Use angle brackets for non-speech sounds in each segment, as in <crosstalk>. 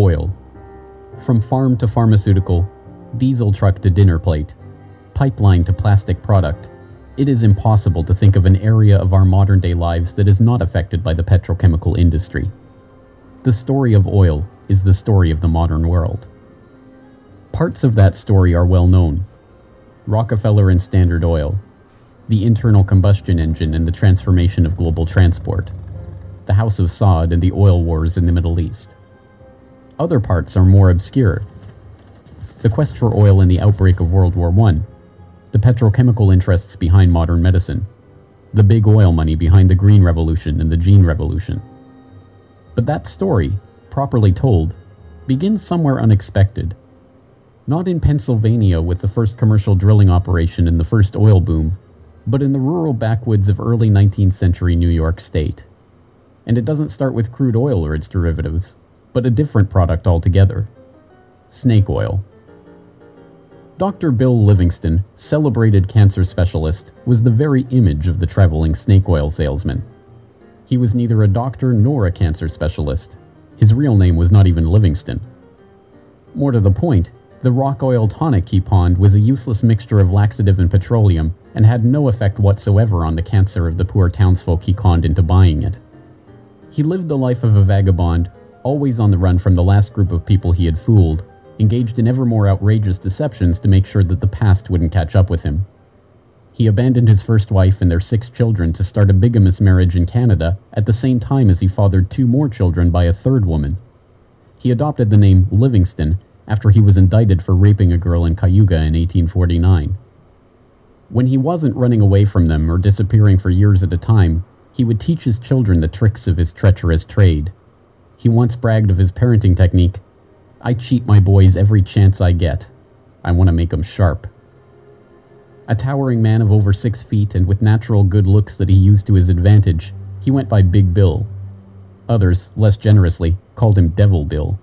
Oil. From farm to pharmaceutical, diesel truck to dinner plate, pipeline to plastic product, it is impossible to think of an area of our modern day lives that is not affected by the petrochemical industry. The story of oil is the story of the modern world. Parts of that story are well known Rockefeller and Standard Oil, the internal combustion engine and the transformation of global transport, the House of Saud and the oil wars in the Middle East. Other parts are more obscure. The quest for oil in the outbreak of World War I, the petrochemical interests behind modern medicine, the big oil money behind the Green Revolution and the Gene Revolution. But that story, properly told, begins somewhere unexpected. Not in Pennsylvania with the first commercial drilling operation and the first oil boom, but in the rural backwoods of early 19th century New York State. And it doesn't start with crude oil or its derivatives, but a different product altogether snake oil. Dr. Bill Livingston, celebrated cancer specialist, was the very image of the traveling snake oil salesman. He was neither a doctor nor a cancer specialist. His real name was not even Livingston. More to the point, the rock oil tonic he pawned was a useless mixture of laxative and petroleum and had no effect whatsoever on the cancer of the poor townsfolk he conned into buying it. He lived the life of a vagabond, always on the run from the last group of people he had fooled, engaged in ever more outrageous deceptions to make sure that the past wouldn't catch up with him. He abandoned his first wife and their six children to start a bigamous marriage in Canada at the same time as he fathered two more children by a third woman. He adopted the name Livingston after he was indicted for raping a girl in Cayuga in 1849. When he wasn't running away from them or disappearing for years at a time, he would teach his children the tricks of his treacherous trade. He once bragged of his parenting technique I cheat my boys every chance I get. I want to make 'em sharp. A towering man of over six feet and with natural good looks that he used to his advantage, he went by Big Bill. Others, less generously, called him Devil Bill.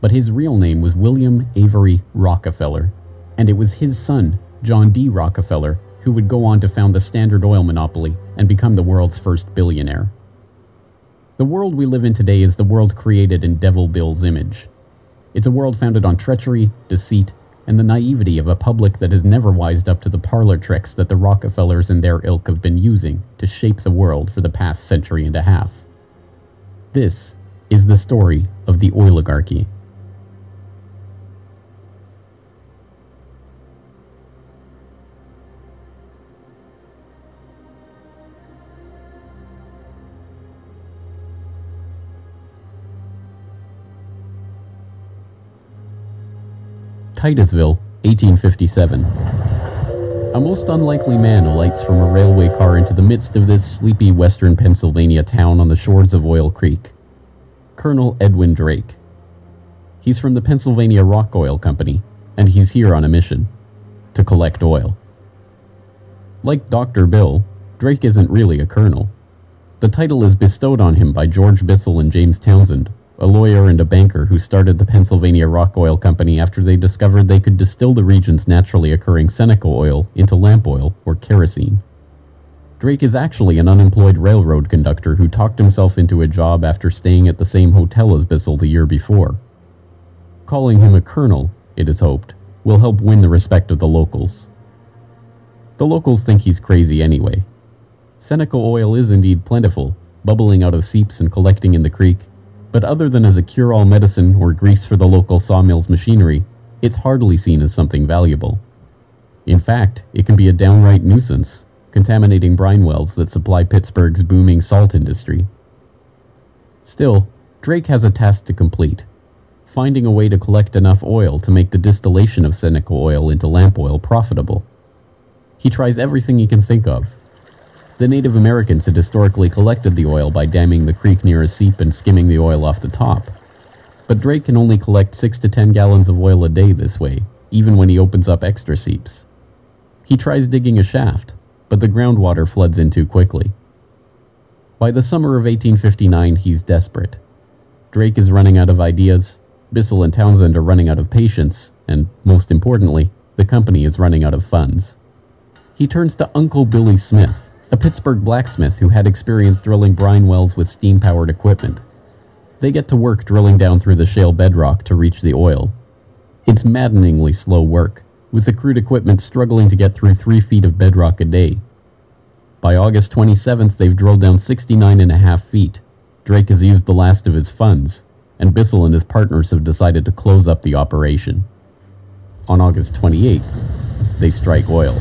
But his real name was William Avery Rockefeller, and it was his son, John D. Rockefeller, who would go on to found the Standard Oil monopoly and become the world's first billionaire. The world we live in today is the world created in Devil Bill's image. It's a world founded on treachery, deceit, and the naivety of a public that has never wised up to the parlor tricks that the Rockefellers and their ilk have been using to shape the world for the past century and a half. This is the story of the oligarchy. Titusville, 1857. A most unlikely man alights from a railway car into the midst of this sleepy western Pennsylvania town on the shores of Oil Creek. Colonel Edwin Drake. He's from the Pennsylvania Rock Oil Company, and he's here on a mission to collect oil. Like Dr. Bill, Drake isn't really a colonel. The title is bestowed on him by George Bissell and James Townsend, a lawyer and a banker who started the Pennsylvania Rock Oil Company after they discovered they could distill the region's naturally occurring Seneca oil into lamp oil or kerosene. Drake is actually an unemployed railroad conductor who talked himself into a job after staying at the same hotel as Bissell the year before. Calling him a colonel, it is hoped, will help win the respect of the locals. The locals think he's crazy anyway. Seneca oil is indeed plentiful, bubbling out of seeps and collecting in the creek, but other than as a cure all medicine or grease for the local sawmill's machinery, it's hardly seen as something valuable. In fact, it can be a downright nuisance, contaminating brine wells that supply Pittsburgh's booming salt industry. Still, Drake has a task to complete finding a way to collect enough oil to make the distillation of Seneca oil into lamp oil profitable. He tries everything he can think of, the Native Americans had historically collected the oil by damming the creek near a seep and skimming the oil off the top. But Drake can only collect 6 to 10 gallons of oil a day this way, even when he opens up extra seeps. He tries digging a shaft, but the groundwater floods in too quickly. By the summer of 1859, he's desperate. Drake is running out of ideas, Bissell and Townsend are running out of patience, and, most importantly, the company is running out of funds. He turns to Uncle Billy Smith, a Pittsburgh blacksmith who had experience drilling brine wells with steam powered equipment. They get to work drilling down through the shale bedrock to reach the oil. It's maddeningly slow work, with the crude equipment struggling to get through three feet of bedrock a day. By August 27th, they've drilled down 69 and a half feet. Drake has used the last of his funds, and Bissell and his partners have decided to close up the operation. On August 28th, they strike oil.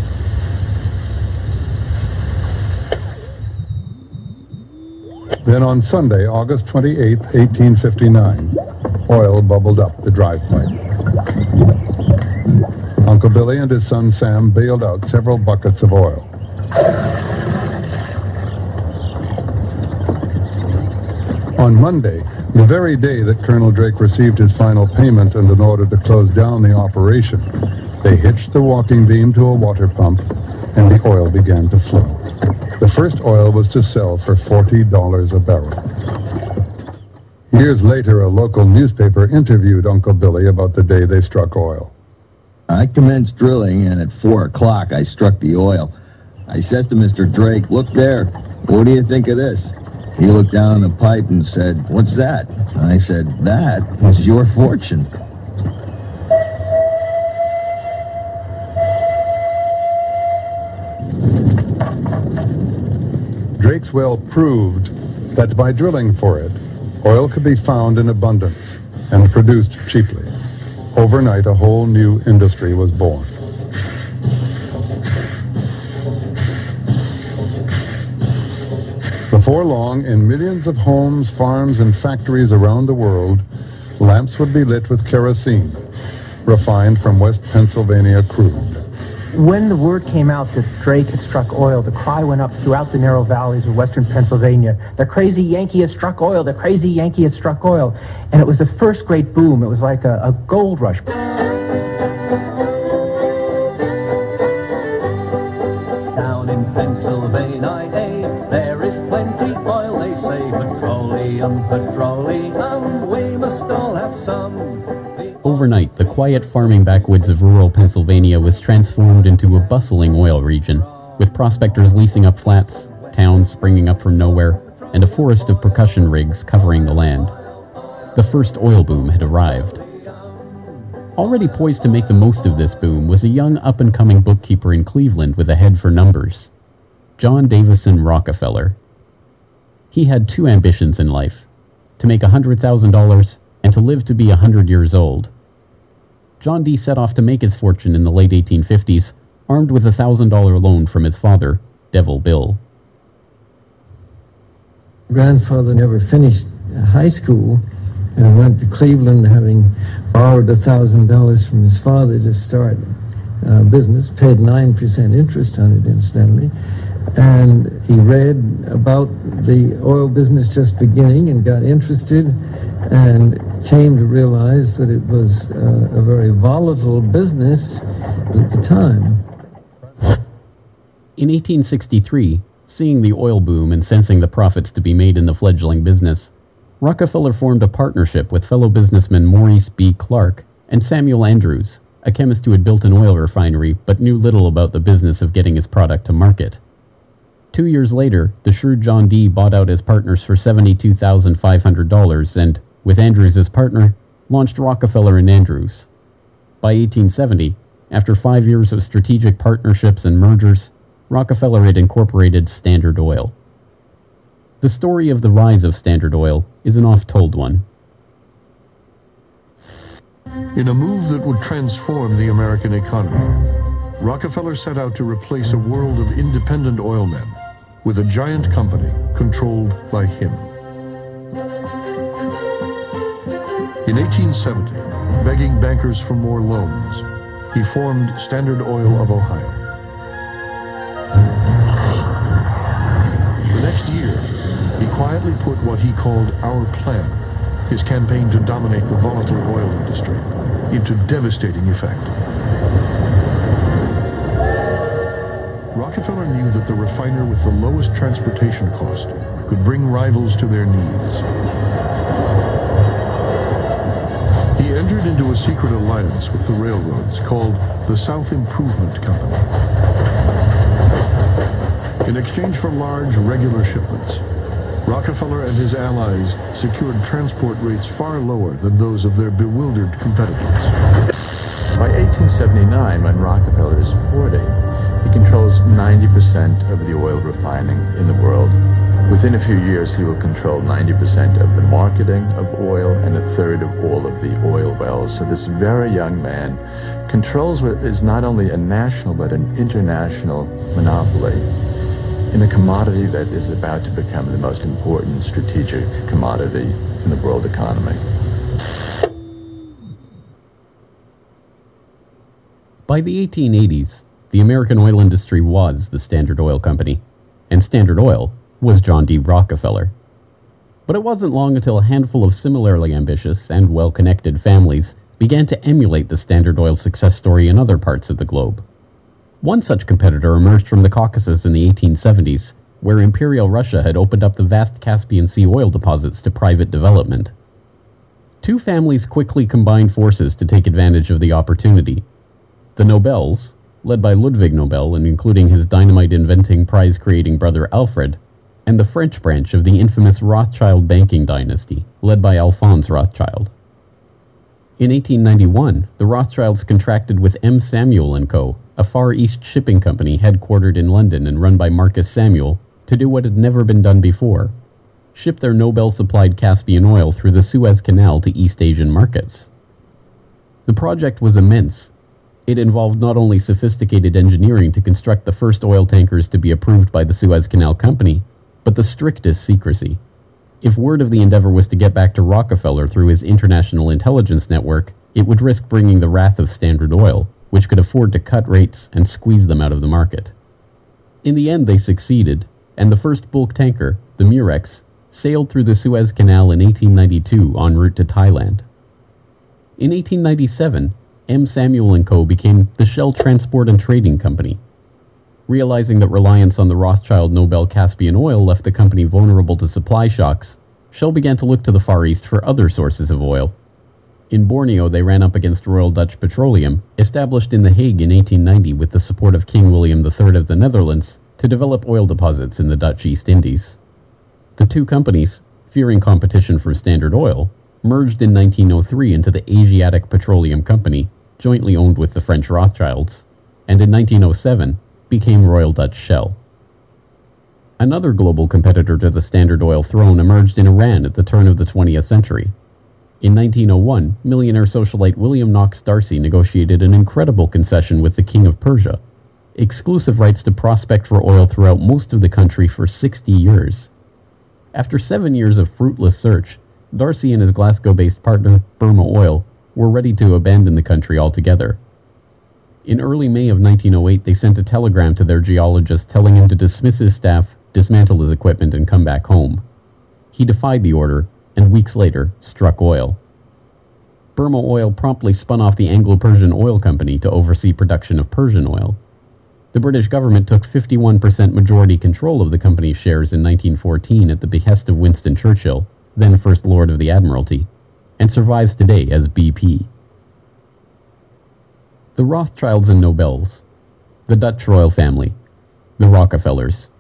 Then on Sunday, August 28, 1859, oil bubbled up the drive pipe. Uncle Billy and his son Sam bailed out several buckets of oil. On Monday, the very day that Colonel Drake received his final payment and an order to close down the operation, they hitched the walking beam to a water pump and the oil began to flow. The first oil was to sell for $40 a barrel. Years later, a local newspaper interviewed Uncle Billy about the day they struck oil. I commenced drilling, and at 4 o'clock I struck the oil. I says to Mr. Drake, look there, what do you think of this? He looked down the pipe and said, what's that? I said, that was your fortune. Drake's well proved that by drilling for it, oil could be found in abundance and produced cheaply. Overnight, a whole new industry was born. Before long, in millions of homes, farms, and factories around the world, lamps would be lit with kerosene, refined from West Pennsylvania crude. When the word came out that Drake had struck oil, the cry went up throughout the narrow valleys of western Pennsylvania. The crazy Yankee has struck oil. The crazy Yankee has struck oil. And it was the first great boom. It was like a, a gold rush. Down in Pennsylvania, Overnight, the quiet farming backwoods of rural Pennsylvania was transformed into a bustling oil region, with prospectors leasing up flats, towns springing up from nowhere, and a forest of percussion rigs covering the land. The first oil boom had arrived. Already poised to make the most of this boom was a young up and coming bookkeeper in Cleveland with a head for numbers John Davison Rockefeller. He had two ambitions in life to make $100,000 and to live to be a 100 years old. John D. set off to make his fortune in the late 1850s, armed with a $1,000 loan from his father, Devil Bill. Grandfather never finished high school and went to Cleveland having borrowed a $1,000 from his father to start a business, paid 9% interest on it, incidentally. And he read about the oil business just beginning and got interested and came to realize that it was uh, a very volatile business at the time. In 1863, seeing the oil boom and sensing the profits to be made in the fledgling business, Rockefeller formed a partnership with fellow businessmen Maurice B. Clark and Samuel Andrews, a chemist who had built an oil refinery but knew little about the business of getting his product to market. Two years later, the shrewd John D. bought out his partners for $72,500 and, with Andrews as partner, launched Rockefeller and Andrews. By 1870, after five years of strategic partnerships and mergers, Rockefeller had incorporated Standard Oil. The story of the rise of Standard Oil is an oft told one. In a move that would transform the American economy, Rockefeller set out to replace a world of independent oilmen with a giant company controlled by him. In 1870, begging bankers for more loans, he formed Standard Oil of Ohio. The next year, he quietly put what he called Our Plan, his campaign to dominate the volatile oil industry, into devastating effect. Rockefeller knew that the refiner with the lowest transportation cost could bring rivals to their knees. He entered into a secret alliance with the railroads called the South Improvement Company. In exchange for large, regular shipments, Rockefeller and his allies secured transport rates far lower than those of their bewildered competitors. By 1879, when Rockefeller is 40, he controls 90% of the oil refining in the world. Within a few years, he will control 90% of the marketing of oil and a third of all of the oil wells. So this very young man controls what is not only a national but an international monopoly in a commodity that is about to become the most important strategic commodity in the world economy. By the 1880s, the American oil industry was the Standard Oil Company, and Standard Oil was John D. Rockefeller. But it wasn't long until a handful of similarly ambitious and well connected families began to emulate the Standard Oil success story in other parts of the globe. One such competitor emerged from the Caucasus in the 1870s, where Imperial Russia had opened up the vast Caspian Sea oil deposits to private development. Two families quickly combined forces to take advantage of the opportunity. The Nobels, led by Ludwig Nobel and including his dynamite inventing prize creating brother Alfred, and the French branch of the infamous Rothschild banking dynasty, led by Alphonse Rothschild. In 1891, the Rothschilds contracted with M. Samuel & Co., a Far East shipping company headquartered in London and run by Marcus Samuel, to do what had never been done before ship their Nobel supplied Caspian oil through the Suez Canal to East Asian markets. The project was immense. It involved not only sophisticated engineering to construct the first oil tankers to be approved by the Suez Canal Company, but the strictest secrecy. If word of the endeavor was to get back to Rockefeller through his international intelligence network, it would risk bringing the wrath of Standard Oil, which could afford to cut rates and squeeze them out of the market. In the end, they succeeded, and the first bulk tanker, the Murex, sailed through the Suez Canal in 1892 en route to Thailand. In 1897, M. Samuel & Co. became the Shell Transport and Trading Company. Realizing that reliance on the Rothschild Nobel Caspian oil left the company vulnerable to supply shocks, Shell began to look to the Far East for other sources of oil, in Borneo, they ran up against Royal Dutch Petroleum, established in The Hague in 1890 with the support of King William III of the Netherlands, to develop oil deposits in the Dutch East Indies. The two companies, fearing competition from Standard Oil, merged in 1903 into the Asiatic Petroleum Company, jointly owned with the French Rothschilds, and in 1907 became Royal Dutch Shell. Another global competitor to the Standard Oil throne emerged in Iran at the turn of the 20th century, in 1901, millionaire socialite William Knox D'Arcy negotiated an incredible concession with the King of Persia exclusive rights to prospect for oil throughout most of the country for 60 years. After seven years of fruitless search, D'Arcy and his Glasgow based partner, Burma Oil, were ready to abandon the country altogether. In early May of 1908, they sent a telegram to their geologist telling him to dismiss his staff, dismantle his equipment, and come back home. He defied the order and weeks later struck oil. Burma Oil promptly spun off the Anglo Persian Oil Company to oversee production of Persian oil. The British government took 51% majority control of the company's shares in 1914 at the behest of Winston Churchill, then First Lord of the Admiralty, and survives today as BP. The Rothschilds and Nobels, the Dutch royal family, the Rockefellers,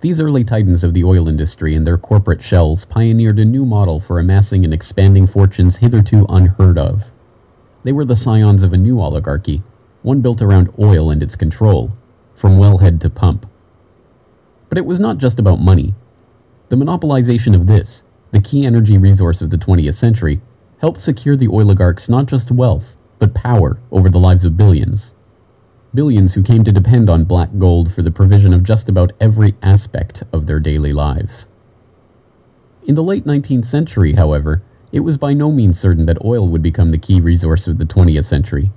these early titans of the oil industry and their corporate shells pioneered a new model for amassing and expanding fortunes hitherto unheard of. They were the scions of a new oligarchy, one built around oil and its control, from wellhead to pump. But it was not just about money. The monopolization of this, the key energy resource of the 20th century, helped secure the oligarchs not just wealth, but power over the lives of billions billions who came to depend on black gold for the provision of just about every aspect of their daily lives. In the late 19th century, however, it was by no means certain that oil would become the key resource of the 20th century.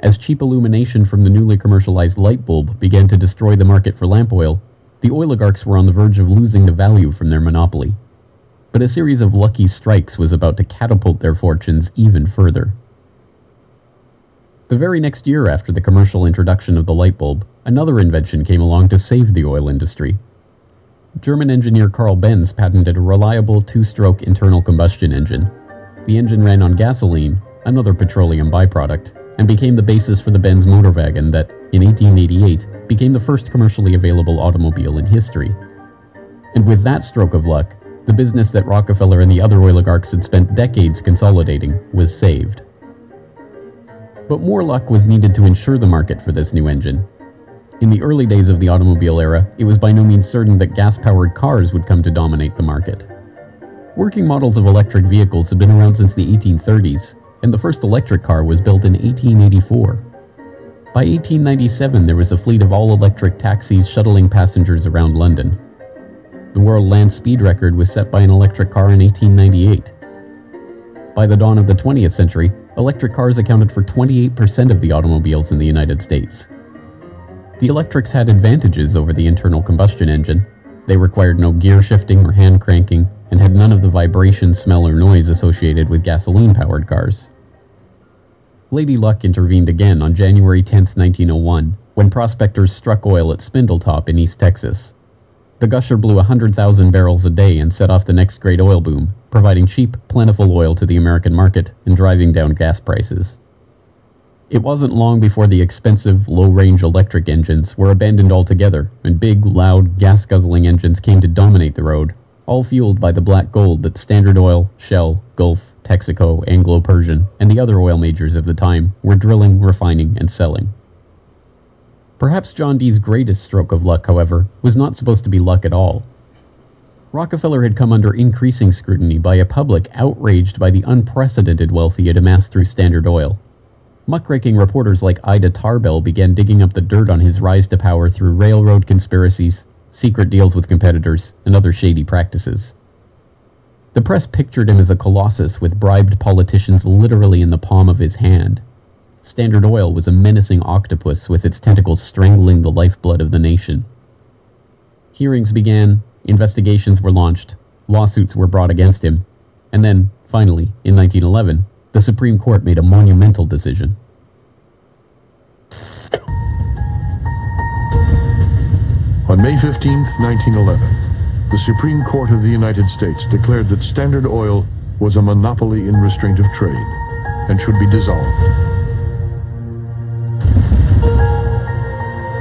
As cheap illumination from the newly commercialized light bulb began to destroy the market for lamp oil, the oligarchs were on the verge of losing the value from their monopoly. But a series of lucky strikes was about to catapult their fortunes even further. The very next year after the commercial introduction of the light bulb, another invention came along to save the oil industry. German engineer Carl Benz patented a reliable two stroke internal combustion engine. The engine ran on gasoline, another petroleum byproduct, and became the basis for the Benz Motorwagen that, in 1888, became the first commercially available automobile in history. And with that stroke of luck, the business that Rockefeller and the other oligarchs had spent decades consolidating was saved. But more luck was needed to ensure the market for this new engine. In the early days of the automobile era, it was by no means certain that gas powered cars would come to dominate the market. Working models of electric vehicles have been around since the 1830s, and the first electric car was built in 1884. By 1897, there was a fleet of all electric taxis shuttling passengers around London. The world land speed record was set by an electric car in 1898. By the dawn of the 20th century, electric cars accounted for 28% of the automobiles in the United States. The electrics had advantages over the internal combustion engine. They required no gear shifting or hand cranking and had none of the vibration, smell, or noise associated with gasoline powered cars. Lady Luck intervened again on January 10, 1901, when prospectors struck oil at Spindletop in East Texas. The gusher blew 100,000 barrels a day and set off the next great oil boom, providing cheap, plentiful oil to the American market and driving down gas prices. It wasn't long before the expensive, low range electric engines were abandoned altogether, and big, loud, gas guzzling engines came to dominate the road, all fueled by the black gold that Standard Oil, Shell, Gulf, Texaco, Anglo Persian, and the other oil majors of the time were drilling, refining, and selling. Perhaps John D's greatest stroke of luck, however, was not supposed to be luck at all. Rockefeller had come under increasing scrutiny by a public outraged by the unprecedented wealth he had amassed through Standard Oil. Muckraking reporters like Ida Tarbell began digging up the dirt on his rise to power through railroad conspiracies, secret deals with competitors, and other shady practices. The press pictured him as a colossus with bribed politicians literally in the palm of his hand. Standard Oil was a menacing octopus with its tentacles strangling the lifeblood of the nation. Hearings began, investigations were launched, lawsuits were brought against him, and then, finally, in 1911, the Supreme Court made a monumental decision. On May 15, 1911, the Supreme Court of the United States declared that Standard Oil was a monopoly in restraint of trade and should be dissolved.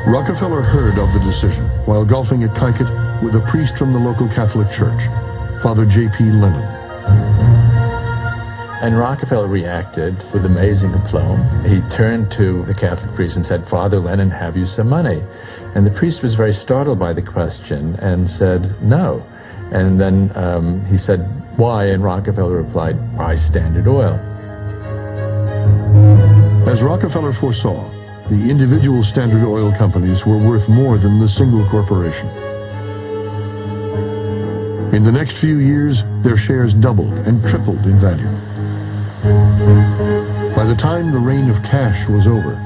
Rockefeller heard of the decision while golfing at Kykuit with a priest from the local Catholic Church, Father J.P. Lennon. And Rockefeller reacted with amazing aplomb. He turned to the Catholic priest and said, Father Lennon, have you some money? And the priest was very startled by the question and said, no. And then um, he said, why? And Rockefeller replied, buy Standard Oil. As Rockefeller foresaw, the individual Standard Oil companies were worth more than the single corporation. In the next few years, their shares doubled and tripled in value. By the time the reign of cash was over,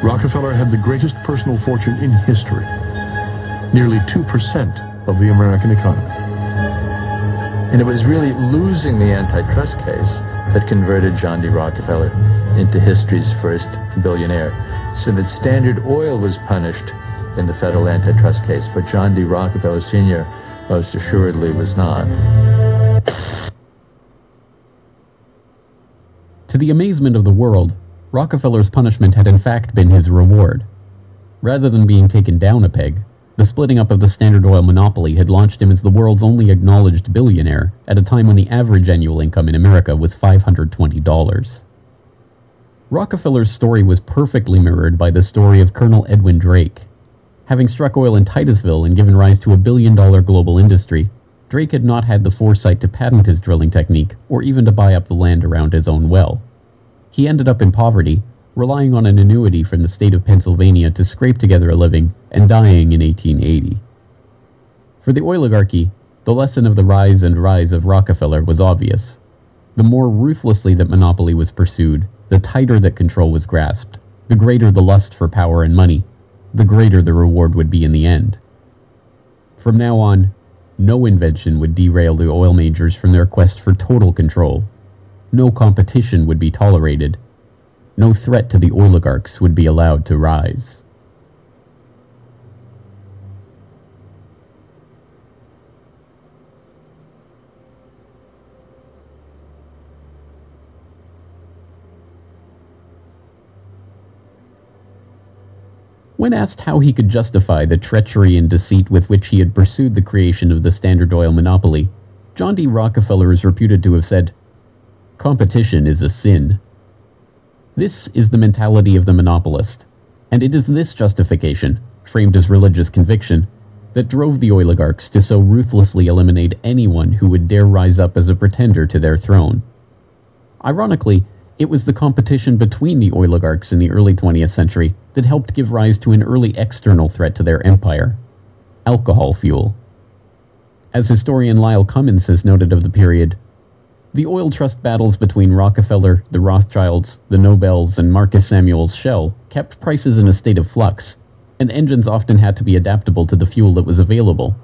Rockefeller had the greatest personal fortune in history, nearly 2% of the American economy. And it was really losing the antitrust case that converted John D. Rockefeller into history's first billionaire. So that Standard Oil was punished in the federal antitrust case, but John D. Rockefeller Sr. most assuredly was not. To the amazement of the world, Rockefeller's punishment had in fact been his reward. Rather than being taken down a peg, the splitting up of the Standard Oil monopoly had launched him as the world's only acknowledged billionaire at a time when the average annual income in America was $520. Rockefeller's story was perfectly mirrored by the story of Colonel Edwin Drake. Having struck oil in Titusville and given rise to a billion dollar global industry, Drake had not had the foresight to patent his drilling technique or even to buy up the land around his own well. He ended up in poverty, relying on an annuity from the state of Pennsylvania to scrape together a living and dying in 1880. For the oligarchy, the lesson of the rise and rise of Rockefeller was obvious. The more ruthlessly that monopoly was pursued, the tighter that control was grasped, the greater the lust for power and money, the greater the reward would be in the end. From now on, no invention would derail the oil majors from their quest for total control. No competition would be tolerated. No threat to the oligarchs would be allowed to rise. When asked how he could justify the treachery and deceit with which he had pursued the creation of the Standard Oil monopoly, John D. Rockefeller is reputed to have said, Competition is a sin. This is the mentality of the monopolist, and it is this justification, framed as religious conviction, that drove the oligarchs to so ruthlessly eliminate anyone who would dare rise up as a pretender to their throne. Ironically, it was the competition between the oligarchs in the early 20th century that helped give rise to an early external threat to their empire alcohol fuel. As historian Lyle Cummins has noted of the period, the oil trust battles between Rockefeller, the Rothschilds, the Nobels, and Marcus Samuel's Shell kept prices in a state of flux, and engines often had to be adaptable to the fuel that was available.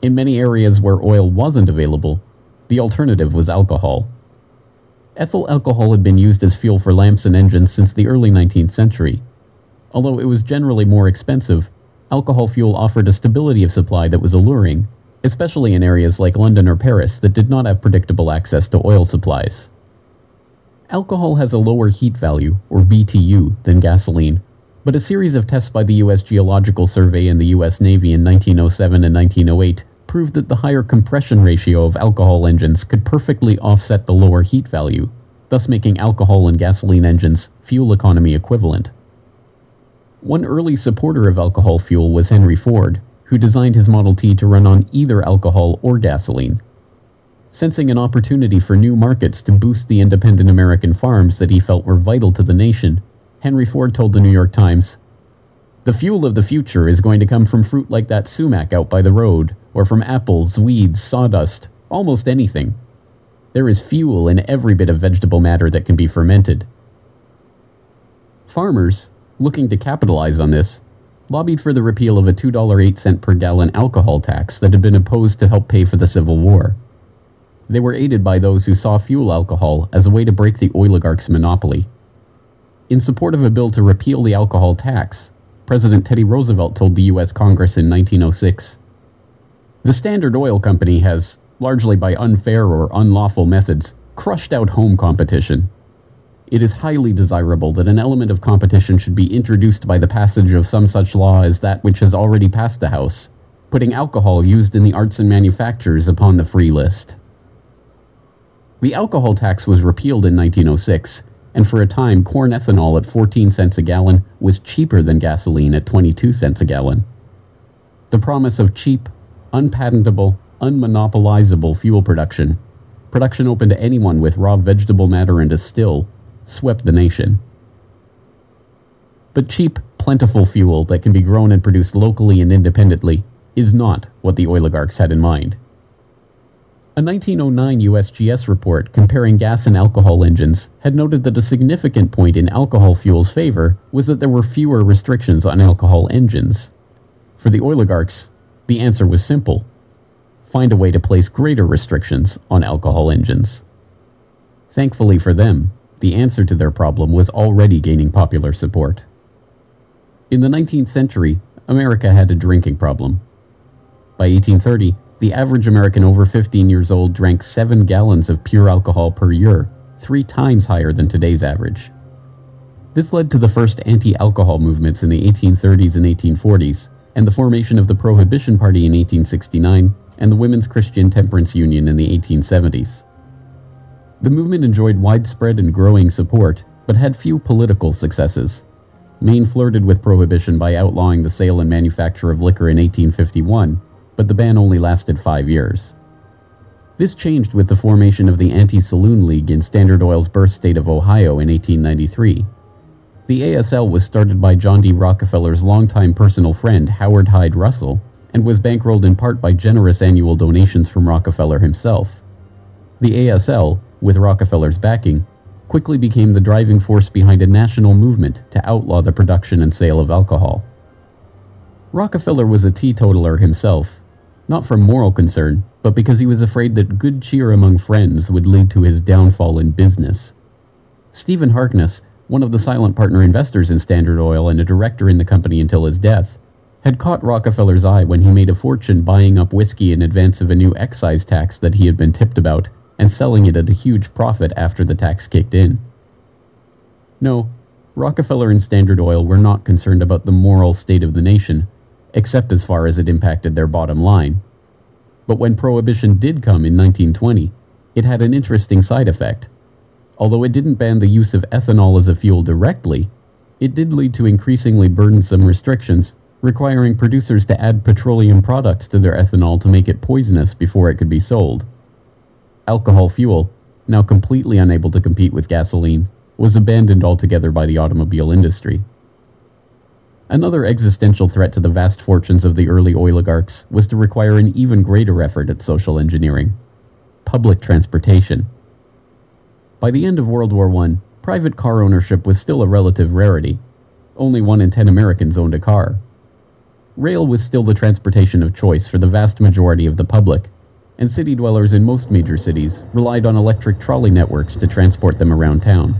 In many areas where oil wasn't available, the alternative was alcohol. Ethyl alcohol had been used as fuel for lamps and engines since the early 19th century. Although it was generally more expensive, alcohol fuel offered a stability of supply that was alluring, especially in areas like London or Paris that did not have predictable access to oil supplies. Alcohol has a lower heat value, or BTU, than gasoline, but a series of tests by the U.S. Geological Survey and the U.S. Navy in 1907 and 1908 proved that the higher compression ratio of alcohol engines could perfectly offset the lower heat value, thus making alcohol and gasoline engines fuel economy equivalent. One early supporter of alcohol fuel was Henry Ford, who designed his Model T to run on either alcohol or gasoline. Sensing an opportunity for new markets to boost the independent American farms that he felt were vital to the nation, Henry Ford told the New York Times, The fuel of the future is going to come from fruit like that sumac out by the road, or from apples, weeds, sawdust, almost anything. There is fuel in every bit of vegetable matter that can be fermented. Farmers, looking to capitalize on this, lobbied for the repeal of a $2.08 per gallon alcohol tax that had been imposed to help pay for the Civil War. They were aided by those who saw fuel alcohol as a way to break the oligarchs' monopoly. In support of a bill to repeal the alcohol tax, President Teddy Roosevelt told the U.S. Congress in 1906 the Standard Oil Company has, largely by unfair or unlawful methods, crushed out home competition. It is highly desirable that an element of competition should be introduced by the passage of some such law as that which has already passed the House, putting alcohol used in the arts and manufactures upon the free list. The alcohol tax was repealed in 1906, and for a time corn ethanol at 14 cents a gallon was cheaper than gasoline at 22 cents a gallon. The promise of cheap, unpatentable, unmonopolizable fuel production, production open to anyone with raw vegetable matter and a still, swept the nation. But cheap, plentiful fuel that can be grown and produced locally and independently is not what the oligarchs had in mind. A 1909 USGS report comparing gas and alcohol engines had noted that a significant point in alcohol fuel's favor was that there were fewer restrictions on alcohol engines. For the oligarchs, the answer was simple find a way to place greater restrictions on alcohol engines. Thankfully for them, the answer to their problem was already gaining popular support. In the 19th century, America had a drinking problem. By 1830, the average American over 15 years old drank 7 gallons of pure alcohol per year, three times higher than today's average. This led to the first anti alcohol movements in the 1830s and 1840s, and the formation of the Prohibition Party in 1869 and the Women's Christian Temperance Union in the 1870s. The movement enjoyed widespread and growing support, but had few political successes. Maine flirted with prohibition by outlawing the sale and manufacture of liquor in 1851, but the ban only lasted five years. This changed with the formation of the Anti Saloon League in Standard Oil's birth state of Ohio in 1893. The ASL was started by John D. Rockefeller's longtime personal friend Howard Hyde Russell and was bankrolled in part by generous annual donations from Rockefeller himself. The ASL, with Rockefeller's backing, quickly became the driving force behind a national movement to outlaw the production and sale of alcohol. Rockefeller was a teetotaler himself, not from moral concern, but because he was afraid that good cheer among friends would lead to his downfall in business. Stephen Harkness, one of the silent partner investors in Standard Oil and a director in the company until his death, had caught Rockefeller's eye when he made a fortune buying up whiskey in advance of a new excise tax that he had been tipped about and selling it at a huge profit after the tax kicked in. No, Rockefeller and Standard Oil were not concerned about the moral state of the nation, except as far as it impacted their bottom line. But when Prohibition did come in 1920, it had an interesting side effect. Although it didn't ban the use of ethanol as a fuel directly, it did lead to increasingly burdensome restrictions requiring producers to add petroleum products to their ethanol to make it poisonous before it could be sold. Alcohol fuel, now completely unable to compete with gasoline, was abandoned altogether by the automobile industry. Another existential threat to the vast fortunes of the early oligarchs was to require an even greater effort at social engineering public transportation. By the end of World War I, private car ownership was still a relative rarity. Only one in ten Americans owned a car. Rail was still the transportation of choice for the vast majority of the public, and city dwellers in most major cities relied on electric trolley networks to transport them around town.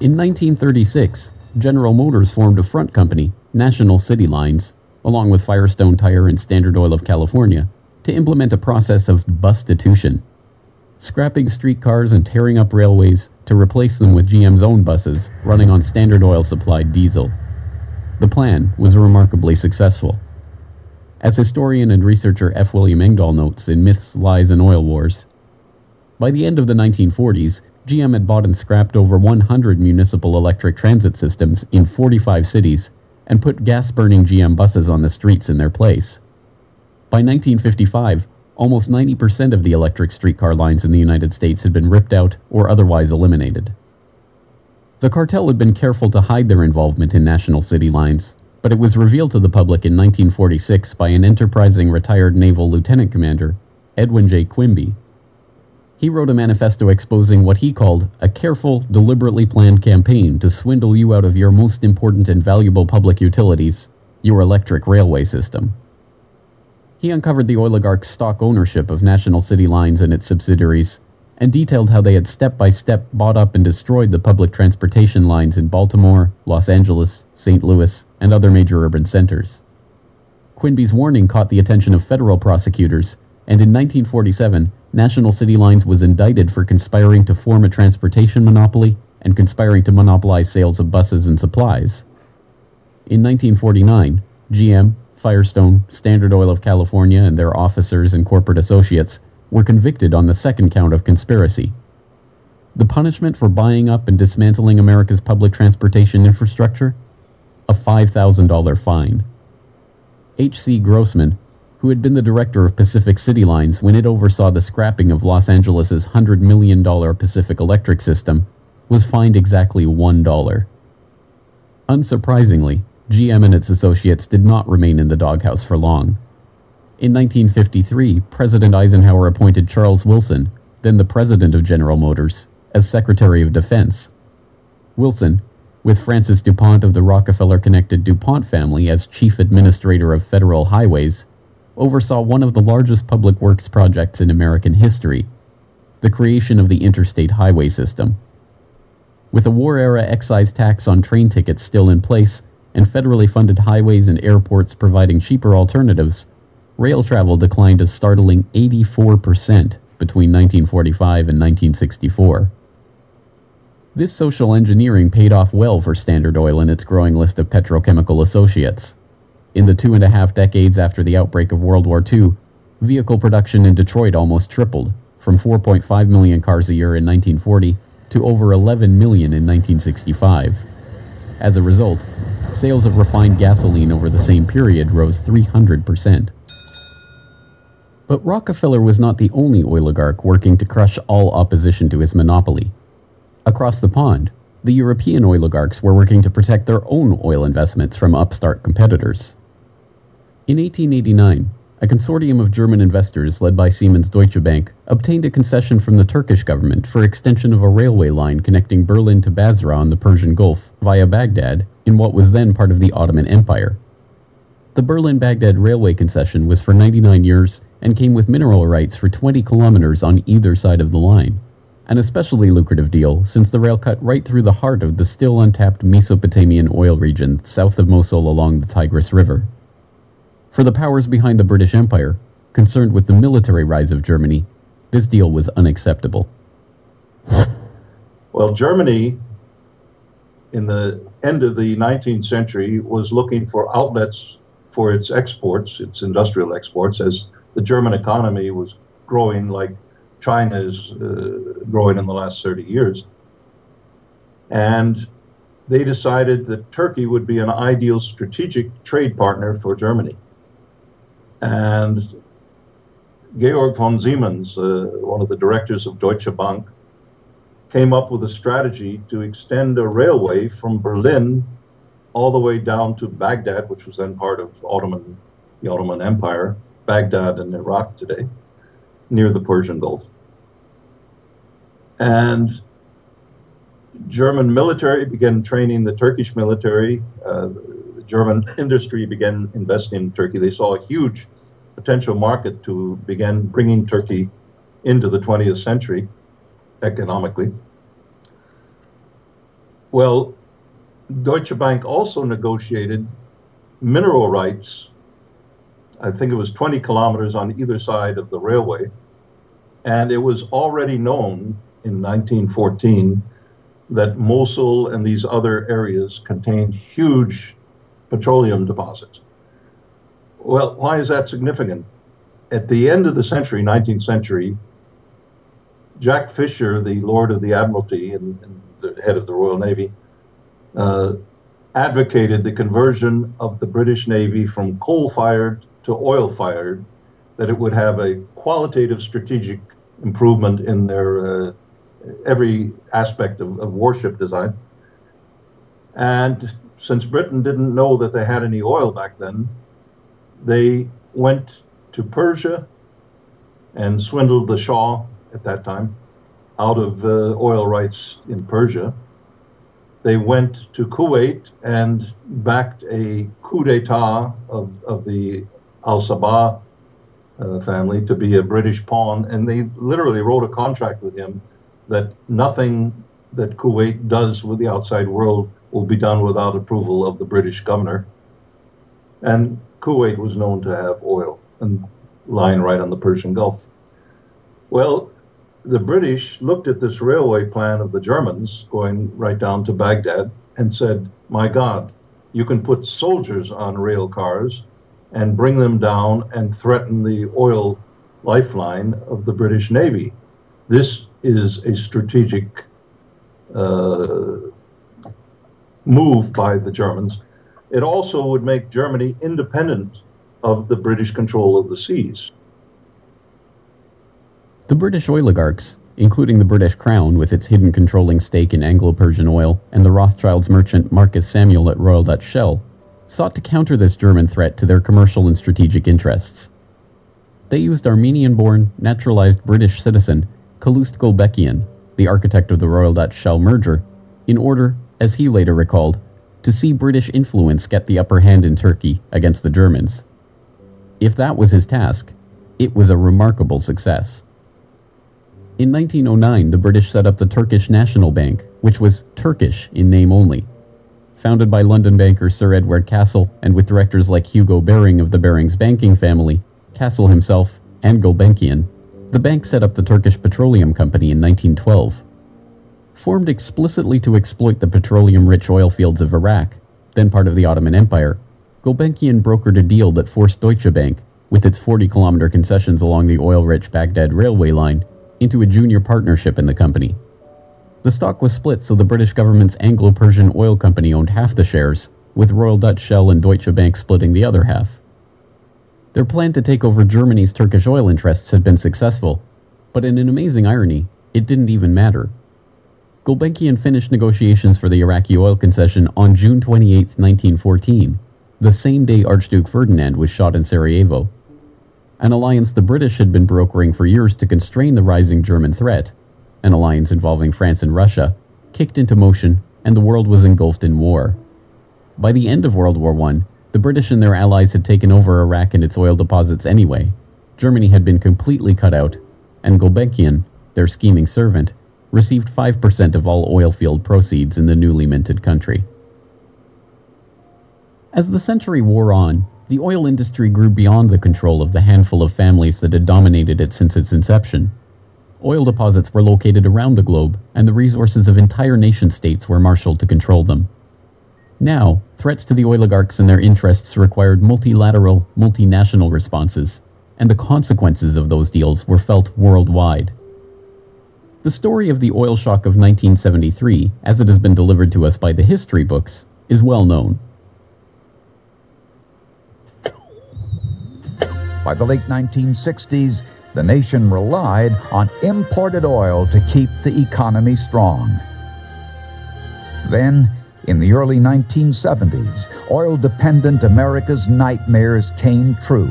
In 1936, General Motors formed a front company, National City Lines, along with Firestone Tire and Standard Oil of California, to implement a process of bustitution, scrapping streetcars and tearing up railways to replace them with GM's own buses running on Standard Oil supplied diesel. The plan was remarkably successful. As historian and researcher F. William Engdahl notes in Myths, Lies, and Oil Wars, by the end of the 1940s, GM had bought and scrapped over 100 municipal electric transit systems in 45 cities and put gas burning GM buses on the streets in their place. By 1955, almost 90% of the electric streetcar lines in the United States had been ripped out or otherwise eliminated. The cartel had been careful to hide their involvement in national city lines, but it was revealed to the public in 1946 by an enterprising retired naval lieutenant commander, Edwin J. Quinby, he wrote a manifesto exposing what he called a careful, deliberately planned campaign to swindle you out of your most important and valuable public utilities, your electric railway system. He uncovered the oligarch's stock ownership of National City Lines and its subsidiaries, and detailed how they had step by step bought up and destroyed the public transportation lines in Baltimore, Los Angeles, St. Louis, and other major urban centers. Quinby's warning caught the attention of federal prosecutors, and in 1947, National City Lines was indicted for conspiring to form a transportation monopoly and conspiring to monopolize sales of buses and supplies. In 1949, GM, Firestone, Standard Oil of California, and their officers and corporate associates were convicted on the second count of conspiracy. The punishment for buying up and dismantling America's public transportation infrastructure? A $5,000 fine. H.C. Grossman, who had been the director of Pacific City Lines when it oversaw the scrapping of Los Angeles' $100 million Pacific Electric system, was fined exactly $1. Unsurprisingly, GM and its associates did not remain in the doghouse for long. In 1953, President Eisenhower appointed Charles Wilson, then the president of General Motors, as Secretary of Defense. Wilson, with Francis DuPont of the Rockefeller connected DuPont family as chief administrator of federal highways, oversaw one of the largest public works projects in American history the creation of the interstate highway system. With a war era excise tax on train tickets still in place, and federally funded highways and airports providing cheaper alternatives, rail travel declined a startling 84% between 1945 and 1964. This social engineering paid off well for Standard Oil and its growing list of petrochemical associates. In the two and a half decades after the outbreak of World War II, vehicle production in Detroit almost tripled, from 4.5 million cars a year in 1940 to over 11 million in 1965. As a result, sales of refined gasoline over the same period rose 300%. But Rockefeller was not the only oligarch working to crush all opposition to his monopoly. Across the pond, the European oligarchs were working to protect their own oil investments from upstart competitors. In 1889, a consortium of German investors led by Siemens Deutsche Bank obtained a concession from the Turkish government for extension of a railway line connecting Berlin to Basra on the Persian Gulf via Baghdad in what was then part of the Ottoman Empire. The Berlin Baghdad railway concession was for 99 years and came with mineral rights for 20 kilometers on either side of the line. An especially lucrative deal since the rail cut right through the heart of the still untapped Mesopotamian oil region south of Mosul along the Tigris River. For the powers behind the British Empire, concerned with the military rise of Germany, this deal was unacceptable. Well, Germany in the end of the 19th century was looking for outlets for its exports, its industrial exports, as the German economy was growing like China is uh, growing in the last 30 years. And they decided that Turkey would be an ideal strategic trade partner for Germany. And Georg von Siemens, uh, one of the directors of Deutsche Bank, came up with a strategy to extend a railway from Berlin all the way down to Baghdad, which was then part of Ottoman, the Ottoman Empire, Baghdad in Iraq today, near the Persian Gulf. And German military began training the Turkish military. Uh, German industry began investing in Turkey. They saw a huge potential market to begin bringing Turkey into the 20th century economically. Well, Deutsche Bank also negotiated mineral rights. I think it was 20 kilometers on either side of the railway. And it was already known in 1914 that Mosul and these other areas contained huge petroleum deposits. Well, why is that significant? At the end of the century, 19th century, Jack Fisher, the Lord of the Admiralty and, and the head of the Royal Navy, uh, advocated the conversion of the British Navy from coal fired to oil fired, that it would have a qualitative strategic improvement in their uh, every aspect of, of warship design. And since Britain didn't know that they had any oil back then, they went to Persia and swindled the Shah at that time out of uh, oil rights in Persia. They went to Kuwait and backed a coup d'etat of, of the Al Sabah uh, family to be a British pawn. And they literally wrote a contract with him that nothing that Kuwait does with the outside world will be done without approval of the British governor. And Kuwait was known to have oil and lying right on the Persian Gulf. Well, the British looked at this railway plan of the Germans going right down to Baghdad and said, My God, you can put soldiers on rail cars and bring them down and threaten the oil lifeline of the British Navy. This is a strategic uh, move by the Germans. It also would make Germany independent of the British control of the seas. The British oligarchs, including the British Crown with its hidden controlling stake in Anglo Persian oil and the Rothschilds merchant Marcus Samuel at Royal Dutch Shell, sought to counter this German threat to their commercial and strategic interests. They used Armenian born, naturalized British citizen Calouste Gulbenkian, the architect of the Royal Dutch Shell merger, in order, as he later recalled, to see British influence get the upper hand in Turkey against the Germans. If that was his task, it was a remarkable success. In 1909, the British set up the Turkish National Bank, which was Turkish in name only. Founded by London banker Sir Edward Cassel and with directors like Hugo Baring of the Barings banking family, Cassel himself, and Gulbenkian, the bank set up the Turkish Petroleum Company in 1912. Formed explicitly to exploit the petroleum rich oil fields of Iraq, then part of the Ottoman Empire, Gulbenkian brokered a deal that forced Deutsche Bank, with its 40 kilometer concessions along the oil rich Baghdad railway line, into a junior partnership in the company. The stock was split so the British government's Anglo Persian Oil Company owned half the shares, with Royal Dutch Shell and Deutsche Bank splitting the other half. Their plan to take over Germany's Turkish oil interests had been successful, but in an amazing irony, it didn't even matter. Gulbenkian finished negotiations for the Iraqi oil concession on June 28, 1914, the same day Archduke Ferdinand was shot in Sarajevo. An alliance the British had been brokering for years to constrain the rising German threat, an alliance involving France and Russia, kicked into motion and the world was engulfed in war. By the end of World War I, the British and their allies had taken over Iraq and its oil deposits anyway. Germany had been completely cut out, and Gulbenkian, their scheming servant, received 5% of all oil field proceeds in the newly minted country. As the century wore on, the oil industry grew beyond the control of the handful of families that had dominated it since its inception. Oil deposits were located around the globe, and the resources of entire nation states were marshaled to control them. Now, threats to the oligarchs and their interests required multilateral, multinational responses, and the consequences of those deals were felt worldwide. The story of the oil shock of 1973, as it has been delivered to us by the history books, is well known. By the late 1960s, the nation relied on imported oil to keep the economy strong. Then, in the early 1970s, oil dependent America's nightmares came true.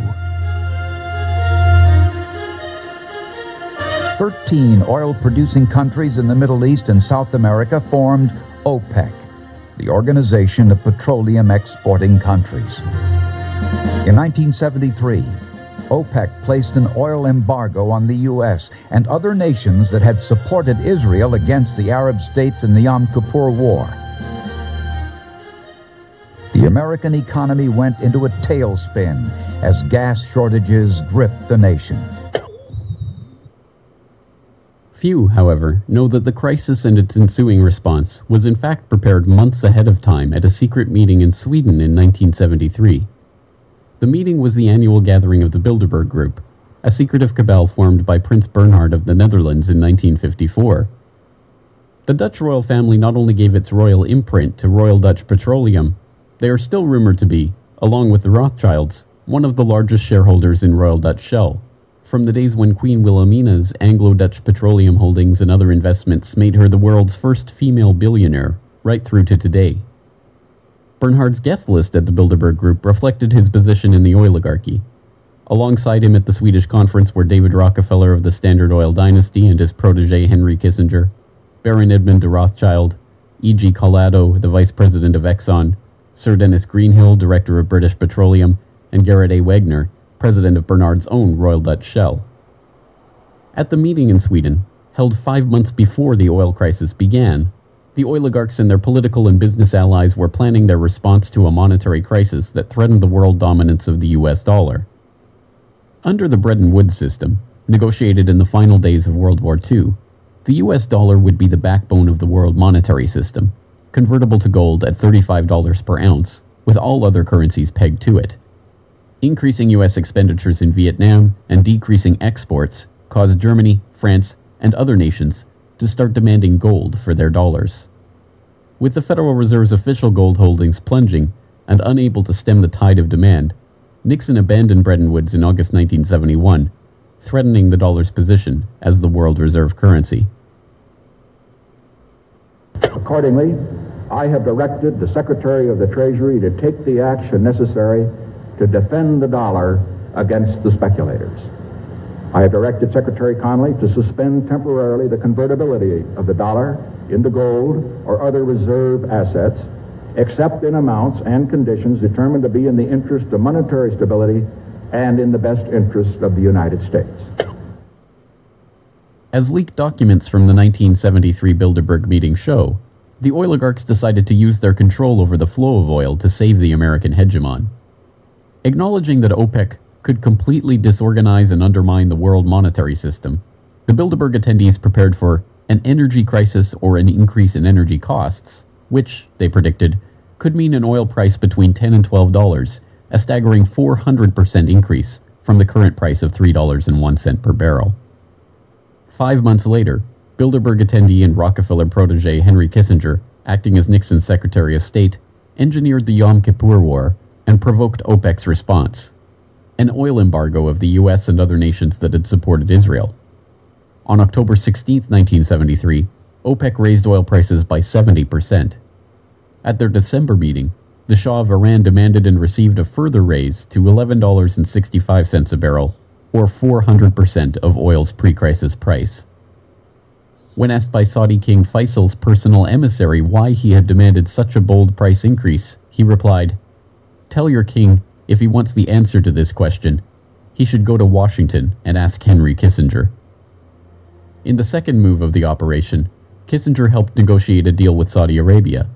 Thirteen oil producing countries in the Middle East and South America formed OPEC, the Organization of Petroleum Exporting Countries. In 1973, OPEC placed an oil embargo on the U.S. and other nations that had supported Israel against the Arab states in the Yom Kippur War. The American economy went into a tailspin as gas shortages gripped the nation. Few, however, know that the crisis and its ensuing response was in fact prepared months ahead of time at a secret meeting in Sweden in 1973. The meeting was the annual gathering of the Bilderberg Group, a secretive cabal formed by Prince Bernhard of the Netherlands in 1954. The Dutch royal family not only gave its royal imprint to Royal Dutch Petroleum, they are still rumored to be, along with the Rothschilds, one of the largest shareholders in Royal Dutch Shell, from the days when Queen Wilhelmina's Anglo Dutch petroleum holdings and other investments made her the world's first female billionaire, right through to today. Bernhard's guest list at the Bilderberg Group reflected his position in the oligarchy. Alongside him at the Swedish conference were David Rockefeller of the Standard Oil dynasty and his protege Henry Kissinger, Baron Edmund de Rothschild, E.G. Collado, the vice president of Exxon, Sir Denis Greenhill, director of British Petroleum, and Gerrit A. Wagner, president of Bernhard's own Royal Dutch Shell. At the meeting in Sweden, held five months before the oil crisis began, the oligarchs and their political and business allies were planning their response to a monetary crisis that threatened the world dominance of the US dollar. Under the Bretton Woods system, negotiated in the final days of World War II, the US dollar would be the backbone of the world monetary system, convertible to gold at $35 per ounce, with all other currencies pegged to it. Increasing US expenditures in Vietnam and decreasing exports caused Germany, France, and other nations to start demanding gold for their dollars. With the Federal Reserve's official gold holdings plunging and unable to stem the tide of demand, Nixon abandoned Bretton Woods in August 1971, threatening the dollar's position as the world reserve currency. Accordingly, I have directed the Secretary of the Treasury to take the action necessary to defend the dollar against the speculators. I have directed Secretary Connally to suspend temporarily the convertibility of the dollar into gold or other reserve assets, except in amounts and conditions determined to be in the interest of monetary stability and in the best interest of the United States. As leaked documents from the 1973 Bilderberg meeting show, the oligarchs decided to use their control over the flow of oil to save the American hegemon. Acknowledging that OPEC could completely disorganize and undermine the world monetary system, the Bilderberg attendees prepared for an energy crisis or an increase in energy costs, which, they predicted, could mean an oil price between 10 and $12, a staggering 400% increase from the current price of $3.01 per barrel. Five months later, Bilderberg attendee and Rockefeller protege Henry Kissinger, acting as Nixon's Secretary of State, engineered the Yom Kippur War and provoked OPEC's response an oil embargo of the US and other nations that had supported Israel. On October 16, 1973, OPEC raised oil prices by 70%. At their December meeting, the Shah of Iran demanded and received a further raise to $11.65 a barrel, or 400% of oil's pre crisis price. When asked by Saudi King Faisal's personal emissary why he had demanded such a bold price increase, he replied, Tell your king if he wants the answer to this question, he should go to Washington and ask Henry Kissinger. In the second move of the operation, Kissinger helped negotiate a deal with Saudi Arabia.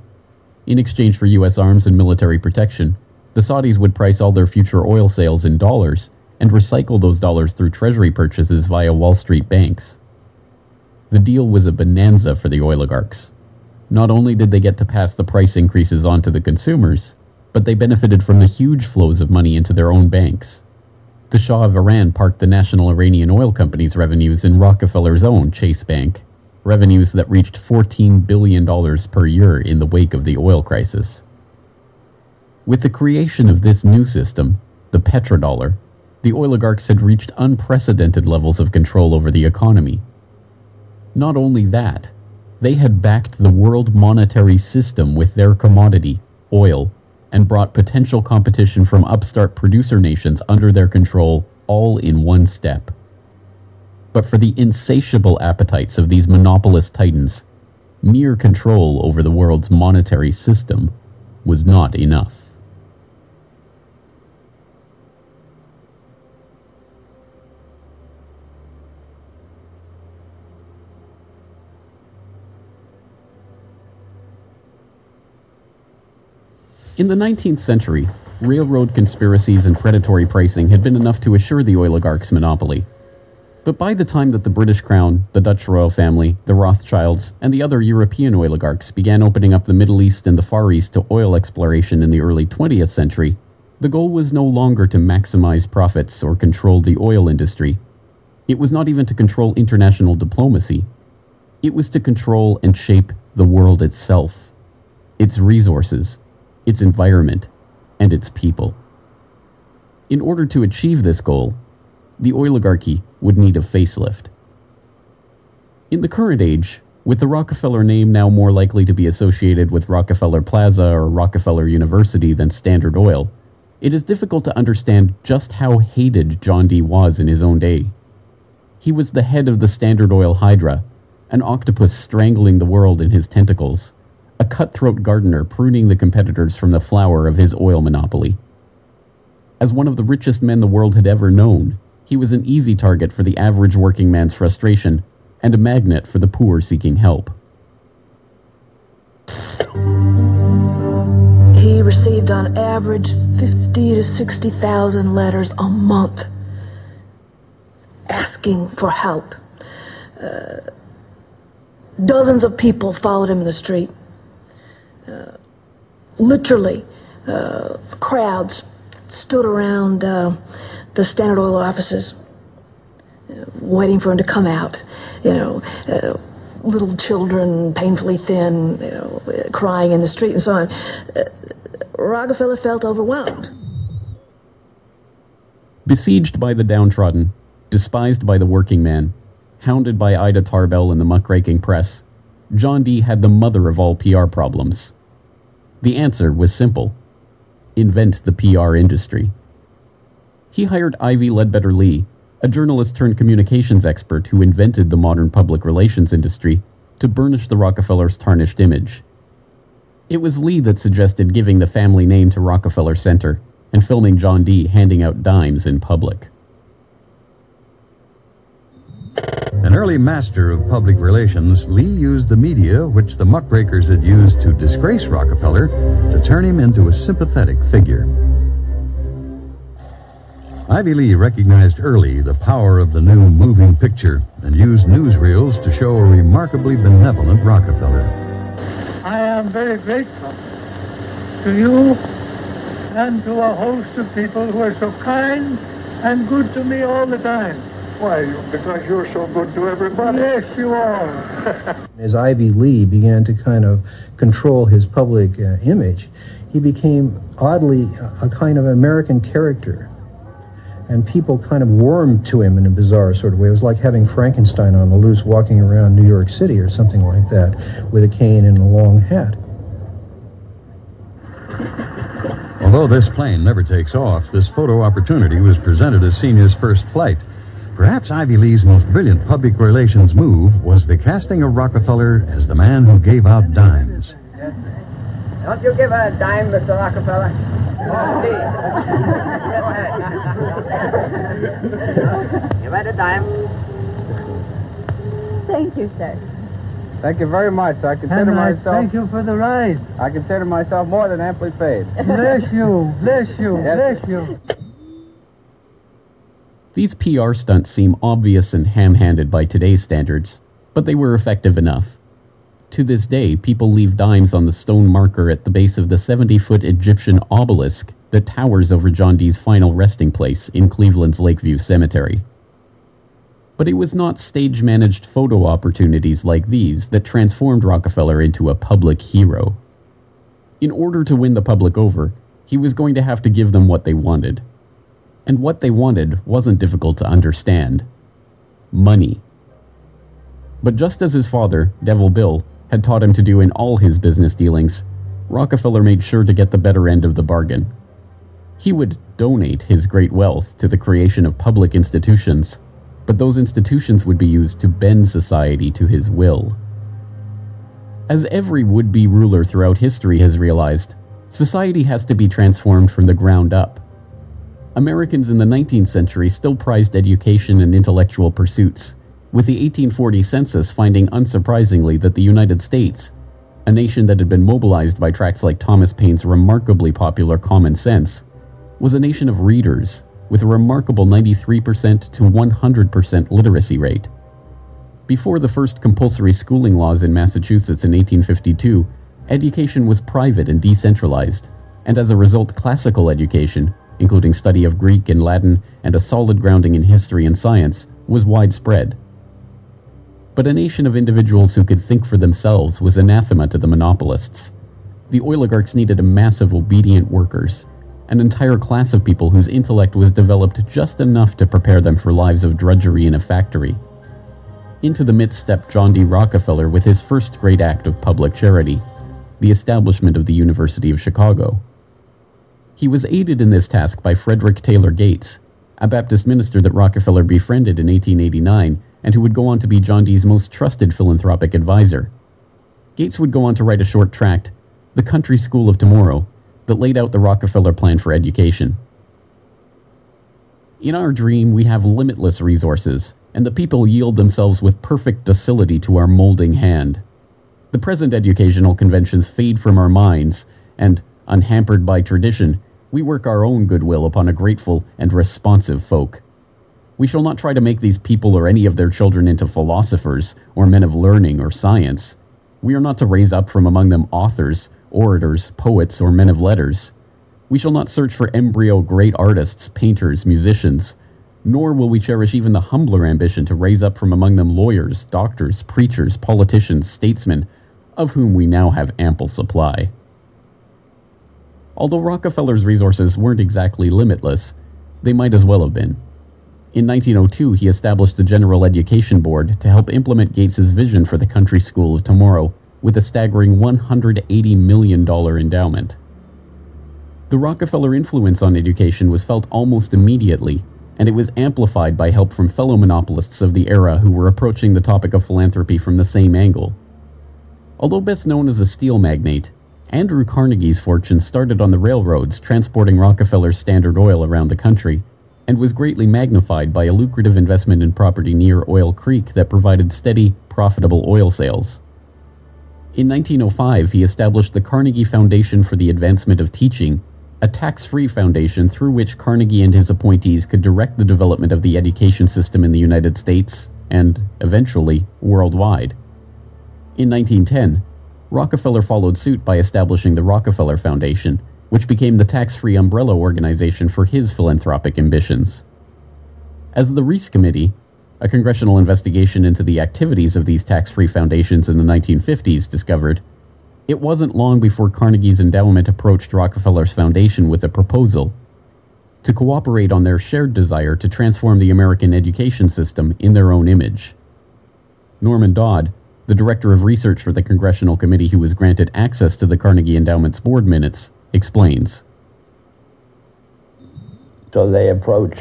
In exchange for U.S. arms and military protection, the Saudis would price all their future oil sales in dollars and recycle those dollars through treasury purchases via Wall Street banks. The deal was a bonanza for the oligarchs. Not only did they get to pass the price increases on to the consumers, but they benefited from the huge flows of money into their own banks. The Shah of Iran parked the National Iranian Oil Company's revenues in Rockefeller's own Chase Bank, revenues that reached $14 billion per year in the wake of the oil crisis. With the creation of this new system, the petrodollar, the oligarchs had reached unprecedented levels of control over the economy. Not only that, they had backed the world monetary system with their commodity, oil, and brought potential competition from upstart producer nations under their control all in one step. But for the insatiable appetites of these monopolist titans, mere control over the world's monetary system was not enough. In the 19th century, railroad conspiracies and predatory pricing had been enough to assure the oligarchs' monopoly. But by the time that the British Crown, the Dutch royal family, the Rothschilds, and the other European oligarchs began opening up the Middle East and the Far East to oil exploration in the early 20th century, the goal was no longer to maximize profits or control the oil industry. It was not even to control international diplomacy. It was to control and shape the world itself, its resources, its environment, and its people. In order to achieve this goal, the oligarchy would need a facelift. In the current age, with the Rockefeller name now more likely to be associated with Rockefeller Plaza or Rockefeller University than Standard Oil, it is difficult to understand just how hated John D. was in his own day. He was the head of the Standard Oil Hydra, an octopus strangling the world in his tentacles a cutthroat gardener pruning the competitors from the flower of his oil monopoly. As one of the richest men the world had ever known, he was an easy target for the average working man's frustration and a magnet for the poor seeking help. He received on average 50 to 60,000 letters a month asking for help. Uh, dozens of people followed him in the street literally uh, crowds stood around uh, the Standard Oil offices waiting for him to come out. You know, uh, little children, painfully thin, you know, crying in the street and so on. Uh, Rockefeller felt overwhelmed. Besieged by the downtrodden, despised by the working man, hounded by Ida Tarbell and the muckraking press, John D. had the mother of all PR problems. The answer was simple invent the PR industry. He hired Ivy Ledbetter Lee, a journalist turned communications expert who invented the modern public relations industry, to burnish the Rockefellers' tarnished image. It was Lee that suggested giving the family name to Rockefeller Center and filming John D. handing out dimes in public. An early master of public relations, Lee used the media which the muckrakers had used to disgrace Rockefeller to turn him into a sympathetic figure. Ivy Lee recognized early the power of the new moving picture and used newsreels to show a remarkably benevolent Rockefeller. I am very grateful to you and to a host of people who are so kind and good to me all the time. Why, because you're so good to everybody. Yes, you are. <laughs> As Ivy Lee began to kind of control his public uh, image, he became oddly a kind of American character. And people kind of warmed to him in a bizarre sort of way. It was like having Frankenstein on the loose walking around New York City or something like that with a cane and a long hat. Although this plane never takes off, this photo opportunity was presented as Senior's first flight. Perhaps Ivy Lee's most brilliant public relations move was the casting of Rockefeller as the man who gave out dimes. Don't you give a dime, Mr. Rockefeller. <laughs> you bet a dime. Thank you, sir. Thank you very much. I consider and I myself. Thank you for the ride. I consider myself more than amply paid. Bless you, bless you, Yes. bless you. These PR stunts seem obvious and ham handed by today's standards, But they were effective enough. To this day, people leave dimes on the stone marker at the base of the 70 foot Egyptian obelisk that towers over John D.'s final resting place in Cleveland's Lakeview Cemetery. But it was not stage managed photo opportunities like these that transformed Rockefeller into a public hero. In order to win the public over, he was going to have to give them what they wanted. And what they wanted wasn't difficult to understand money. But just as his father, Devil Bill, had taught him to do in all his business dealings, Rockefeller made sure to get the better end of the bargain. He would donate his great wealth to the creation of public institutions, but those institutions would be used to bend society to his will. As every would be ruler throughout history has realized, society has to be transformed from the ground up. Americans in the 19th century still prized education and intellectual pursuits, with the 1840 census finding unsurprisingly that the United States, a nation that had been mobilized by tracts like Thomas Paine's remarkably popular Common Sense, was a nation of readers with a remarkable 93% to 100% literacy rate. Before the first compulsory schooling laws in Massachusetts in 1852, education was private and decentralized, and as a result, classical education, including study of Greek and Latin and a solid grounding in history and science, was widespread. But a nation of individuals who could think for themselves was anathema to the monopolists. The oligarchs needed a mass of obedient workers, an entire class of people whose intellect was developed just enough to prepare them for lives of drudgery in a factory. Into the midst stepped John D. Rockefeller with his first great act of public charity the establishment of the University of Chicago. He was aided in this task by Frederick Taylor Gates, a Baptist minister that Rockefeller befriended in 1889 and who would go on to be John D.'s most trusted philanthropic advisor. Gates would go on to write a short tract, The Country School of Tomorrow, that laid out the Rockefeller plan for education. In our dream, we have limitless resources, and the people yield themselves with perfect docility to our molding hand. The present educational conventions fade from our minds, and, unhampered by tradition, we work our own goodwill upon a grateful and responsive folk. We shall not try to make these people or any of their children into philosophers, or men of learning or science. We are not to raise up from among them authors, orators, poets, or men of letters. We shall not search for embryo great artists, painters, musicians, nor will we cherish even the humbler ambition to raise up from among them lawyers, doctors, preachers, politicians, statesmen, of whom we now have ample supply. Although Rockefeller's resources weren't exactly limitless, they might as well have been. In 1902, he established the General Education Board to help implement Gates's vision for the country school of tomorrow with a staggering $180 million endowment. The Rockefeller influence on education was felt almost immediately, and it was amplified by help from fellow monopolists of the era who were approaching the topic of philanthropy from the same angle. Although best known as a steel magnate, Andrew Carnegie's fortune started on the railroads transporting Rockefeller's Standard Oil around the country, and was greatly magnified by a lucrative investment in property near Oil Creek that provided steady, profitable oil sales. In 1905, he established the Carnegie Foundation for the Advancement of Teaching, a tax free foundation through which Carnegie and his appointees could direct the development of the education system in the United States and, eventually, worldwide. In 1910, Rockefeller followed suit by establishing the Rockefeller Foundation, which became the tax free umbrella organization for his philanthropic ambitions. As the Reece Committee, a congressional investigation into the activities of these tax free foundations in the 1950s discovered, it wasn't long before Carnegie's endowment approached Rockefeller's foundation with a proposal to cooperate on their shared desire to transform the American education system in their own image. Norman Dodd, the director of research for the congressional committee who was granted access to the Carnegie Endowment's board minutes, explains. So they approach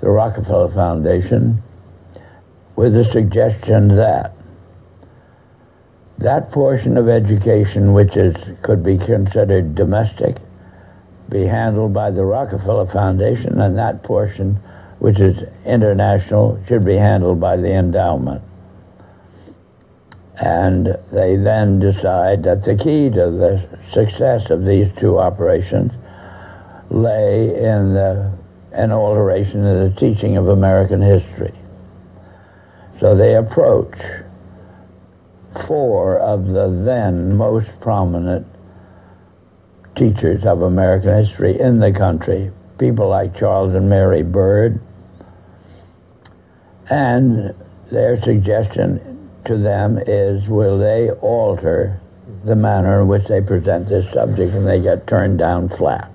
the Rockefeller Foundation with the suggestion that that portion of education which is could be considered domestic be handled by the Rockefeller Foundation and that portion which is international should be handled by the endowment. And they then decide that the key to the success of these two operations lay in the, an alteration of the teaching of American history. So they approach four of the then most prominent teachers of American history in the country, people like Charles and Mary Beard, and their suggestion to them is will they alter the manner in which they present this subject and they get turned down flat.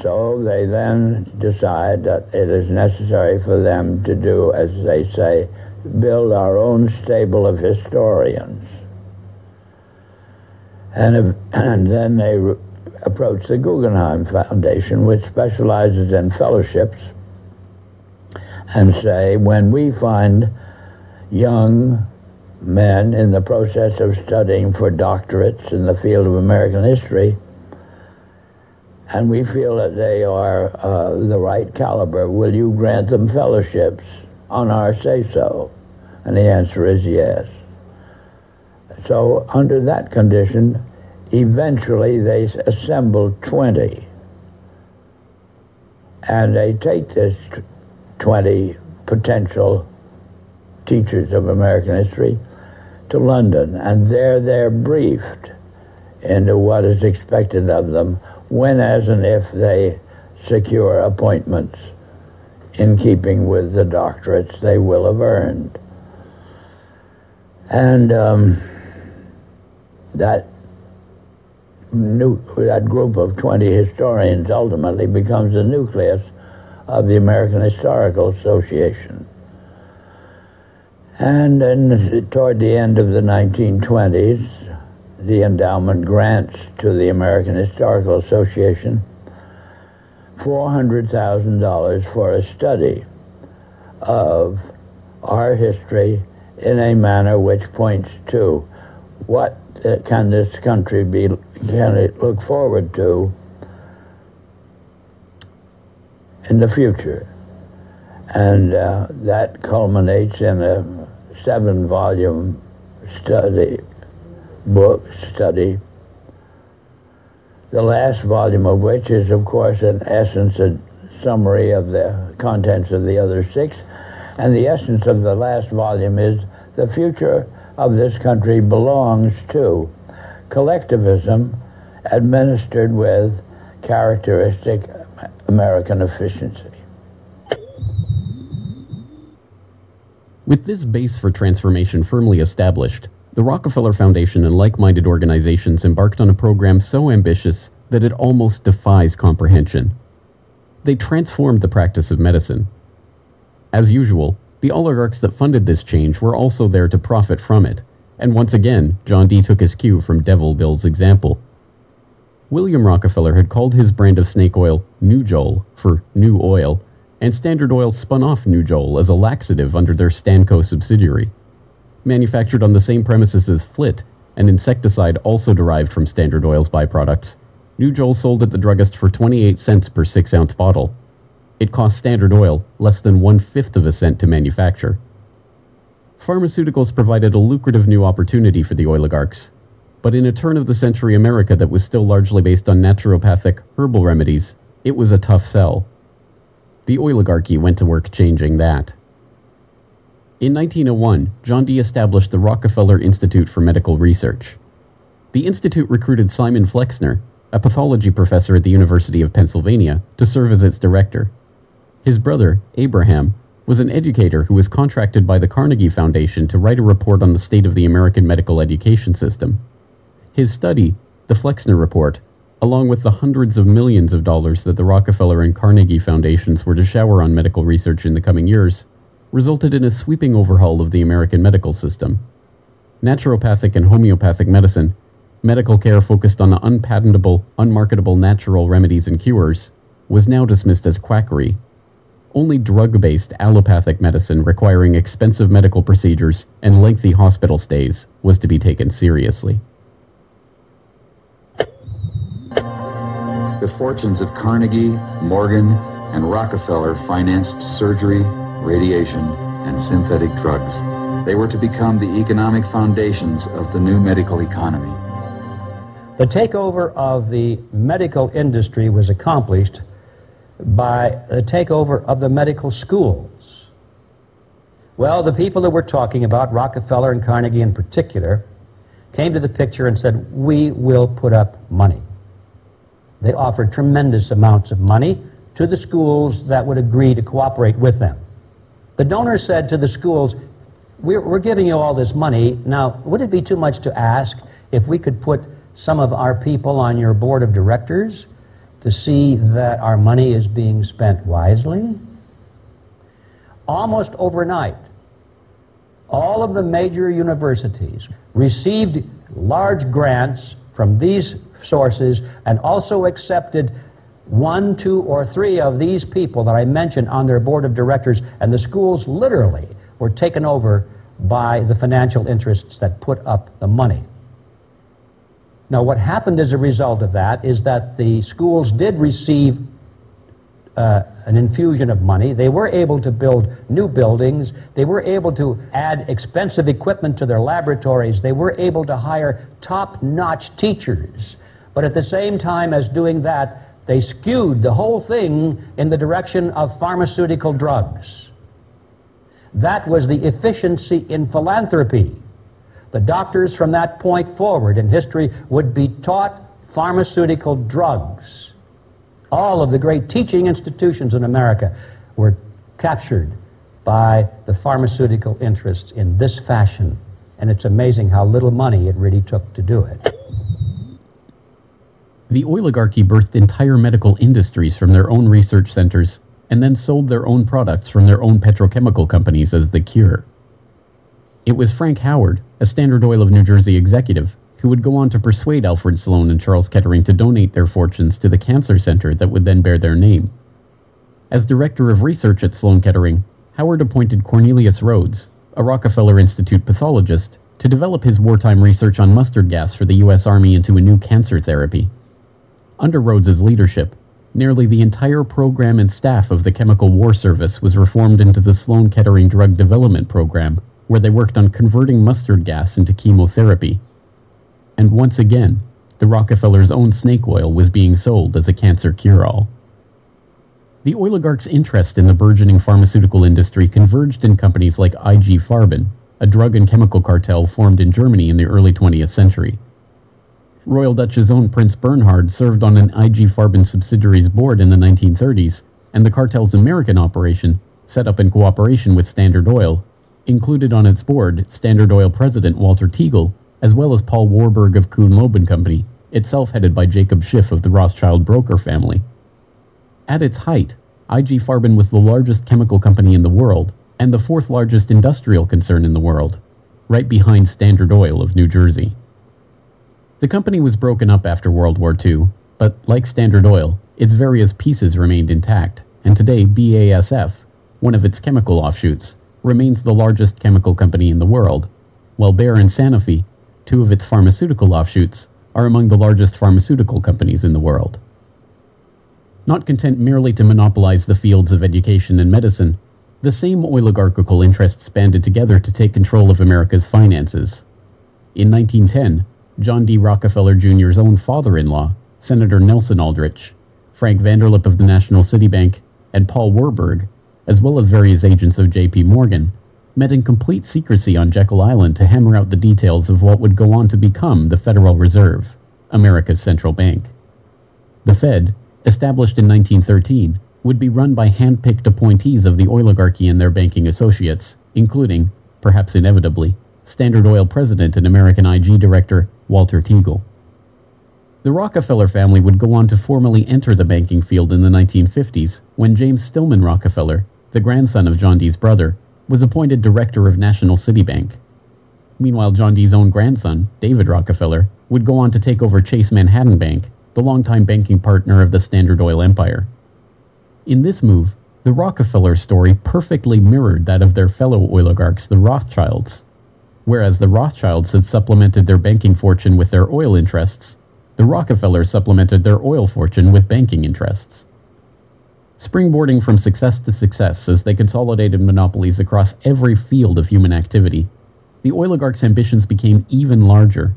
So they then decide that it is necessary for them to do, as they say, build our own stable of historians. And, if, <clears throat> and then they re- approach the Guggenheim Foundation, which specializes in fellowships, and say, when we find young men in the process of studying for doctorates in the field of American history, and we feel that they are uh, the right caliber, will you grant them fellowships on our say so? And the answer is yes. So, under that condition, eventually they assemble 20. And they take this 20 potential teachers of American history to London, and there they're briefed into what is expected of them when, as, and if they secure appointments in keeping with the doctorates they will have earned. And um, that new, that group of 20 historians ultimately becomes the nucleus of the American Historical Association. And then toward the end of the 1920s, the endowment grants to the American Historical Association $400,000 for a study of our history in a manner which points to what can this country be can it look forward to in the future? And uh, that culminates in a seven volume study book study the last volume of which is of course in essence a summary of the contents of the other six and the essence of the last volume is the future of this country belongs to collectivism administered with characteristic American efficiency. With this base for transformation firmly established, the Rockefeller Foundation and like minded organizations embarked on a program so ambitious that it almost defies comprehension. They transformed the practice of medicine. As usual, the oligarchs that funded this change were also there to profit from it, and once again, John D. took his cue from Devil Bill's example. William Rockefeller had called his brand of snake oil Nujol for new oil, and Standard Oil spun off Nujol as a laxative under their Stanco subsidiary. Manufactured on the same premises as Flit, an insecticide also derived from Standard Oil's byproducts, Nujol sold at the druggist for 28 cents per 6 ounce bottle. It cost Standard Oil less than one fifth of a cent to manufacture. Pharmaceuticals provided a lucrative new opportunity for the oligarchs, but in a turn of the century America that was still largely based on naturopathic herbal remedies, it was a tough sell. The oligarchy went to work changing that. In 1901, John D. established the Rockefeller Institute for Medical Research. The institute recruited Simon Flexner, a pathology professor at the University of Pennsylvania, to serve as its director. His brother, Abraham, was an educator who was contracted by the Carnegie Foundation to write a report on the state of the American medical education system. His study, the Flexner Report, along with the hundreds of millions of dollars that the Rockefeller and Carnegie Foundations were to shower on medical research in the coming years, resulted in a sweeping overhaul of the American medical system. Naturopathic and homeopathic medicine, medical care focused on the unpatentable, unmarketable natural remedies and cures, was now dismissed as quackery only drug based allopathic medicine requiring expensive medical procedures and lengthy hospital stays was to be taken seriously. The fortunes of Carnegie, Morgan, and Rockefeller financed surgery, radiation, and synthetic drugs. They were to become the economic foundations of the new medical economy. The takeover of the medical industry was accomplished by the takeover of the medical schools. Well, the people that we're talking about, Rockefeller and Carnegie in particular, came to the picture and said, We will put up money. They offered tremendous amounts of money to the schools that would agree to cooperate with them. The donors said to the schools, we're, we're, giving you all this money. Now, would it be too much to ask if we could put some of our people on your board of directors to see that our money is being spent wisely? Almost overnight, all of the major universities received large grants from these sources and also accepted one, two, or three of these people that I mentioned on their board of directors, and the schools literally were taken over by the financial interests that put up the money. Now, what happened as a result of that is that the schools did receive uh, an infusion of money. They were able to build new buildings. They were able to add expensive equipment to their laboratories. They were able to hire top notch teachers. But at the same time as doing that, they skewed the whole thing in the direction of pharmaceutical drugs. That was the efficiency in philanthropy. The doctors from that point forward in history would be taught pharmaceutical drugs. All of the great teaching institutions in America were captured by the pharmaceutical interests in this fashion. And it's amazing how little money it really took to do it. The oligarchy birthed entire medical industries from their own research centers and then sold their own products from their own petrochemical companies as the cure. It was Frank Howard, a Standard Oil of New Jersey executive, who would go on to persuade Alfred Sloan and Charles Kettering to donate their fortunes to the cancer center that would then bear their name. As director of research at Sloan Kettering, Howard appointed Cornelius Rhoads, a Rockefeller Institute pathologist, to develop his wartime research on mustard gas for the U.S. Army into a new cancer therapy. Under Rhoads's leadership, nearly the entire program and staff of the Chemical War Service was reformed into the Sloan Kettering Drug Development Program, where they worked on converting mustard gas into chemotherapy. And once again, the Rockefellers' own snake oil was being sold as a cancer cure all. The oligarchs' interest in the burgeoning pharmaceutical industry converged in companies like IG Farben, a drug and chemical cartel formed in Germany in the early 20th century. Royal Dutch's own Prince Bernhard served on an IG Farben subsidiary's board in the 1930s, and the cartel's American operation, set up in cooperation with Standard Oil, included on its board Standard Oil president Walter Teagle, as well as Paul Warburg of Kuhn Loeb Company, itself headed by Jacob Schiff of the Rothschild broker family. At its height, IG Farben was the largest chemical company in the world and the fourth largest industrial concern in the world, right behind Standard Oil of New Jersey. The company was broken up after World War II, but like Standard Oil, its various pieces remained intact, and today BASF, one of its chemical offshoots, remains the largest chemical company in the world, while Bayer and Sanofi, two of its pharmaceutical offshoots, are among the largest pharmaceutical companies in the world. Not content merely to monopolize the fields of education and medicine, the same oligarchical interests banded together to take control of America's finances. In 1910, John D. Rockefeller Jr.'s own father in law, Senator Nelson Aldrich, Frank Vanderlip of the National City Bank, and Paul Warburg, as well as various agents of J.P. Morgan, met in complete secrecy on Jekyll Island to hammer out the details of what would go on to become the Federal Reserve, America's central bank. The Fed, established in 1913, would be run by hand picked appointees of the oligarchy and their banking associates, including, perhaps inevitably, Standard Oil president and American IG director Walter Teagle. The Rockefeller family would go on to formally enter the banking field in the 1950s when James Stillman Rockefeller, the grandson of John D's brother, was appointed director of National City Bank. Meanwhile, John D's own grandson, David Rockefeller, would go on to take over Chase Manhattan Bank, the longtime banking partner of the Standard Oil empire. In this move, the Rockefeller story perfectly mirrored that of their fellow oligarchs, the Rothschilds. Whereas the Rothschilds had supplemented their banking fortune with their oil interests, the Rockefellers supplemented their oil fortune with banking interests. Springboarding from success to success as they consolidated monopolies across every field of human activity, the oligarchs' ambitions became even larger.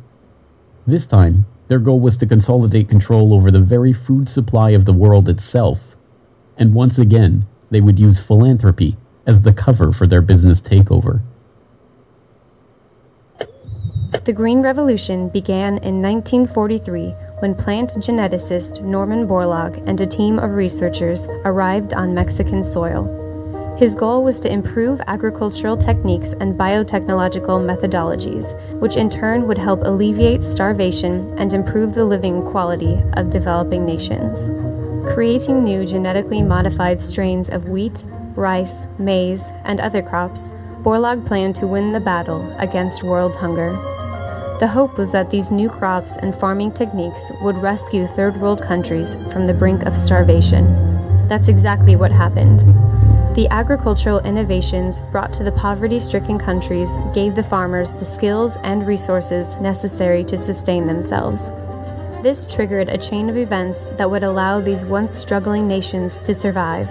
This time, their goal was to consolidate control over the very food supply of the world itself. And once again, they would use philanthropy, as the cover for their business takeover. The Green Revolution began in 1943 when plant geneticist Norman Borlaug and a team of researchers arrived on Mexican soil. His goal was to improve agricultural techniques and biotechnological methodologies, which in turn would help alleviate starvation and improve the living quality of developing nations. Creating new genetically modified strains of wheat, rice, maize, and other crops, Borlaug planned to win the battle against world hunger. The hope was that these new crops and farming techniques would rescue third world countries from the brink of starvation. That's exactly what happened. The agricultural innovations brought to the poverty stricken countries gave the farmers the skills and resources necessary to sustain themselves. This triggered a chain of events that would allow these once struggling nations to survive.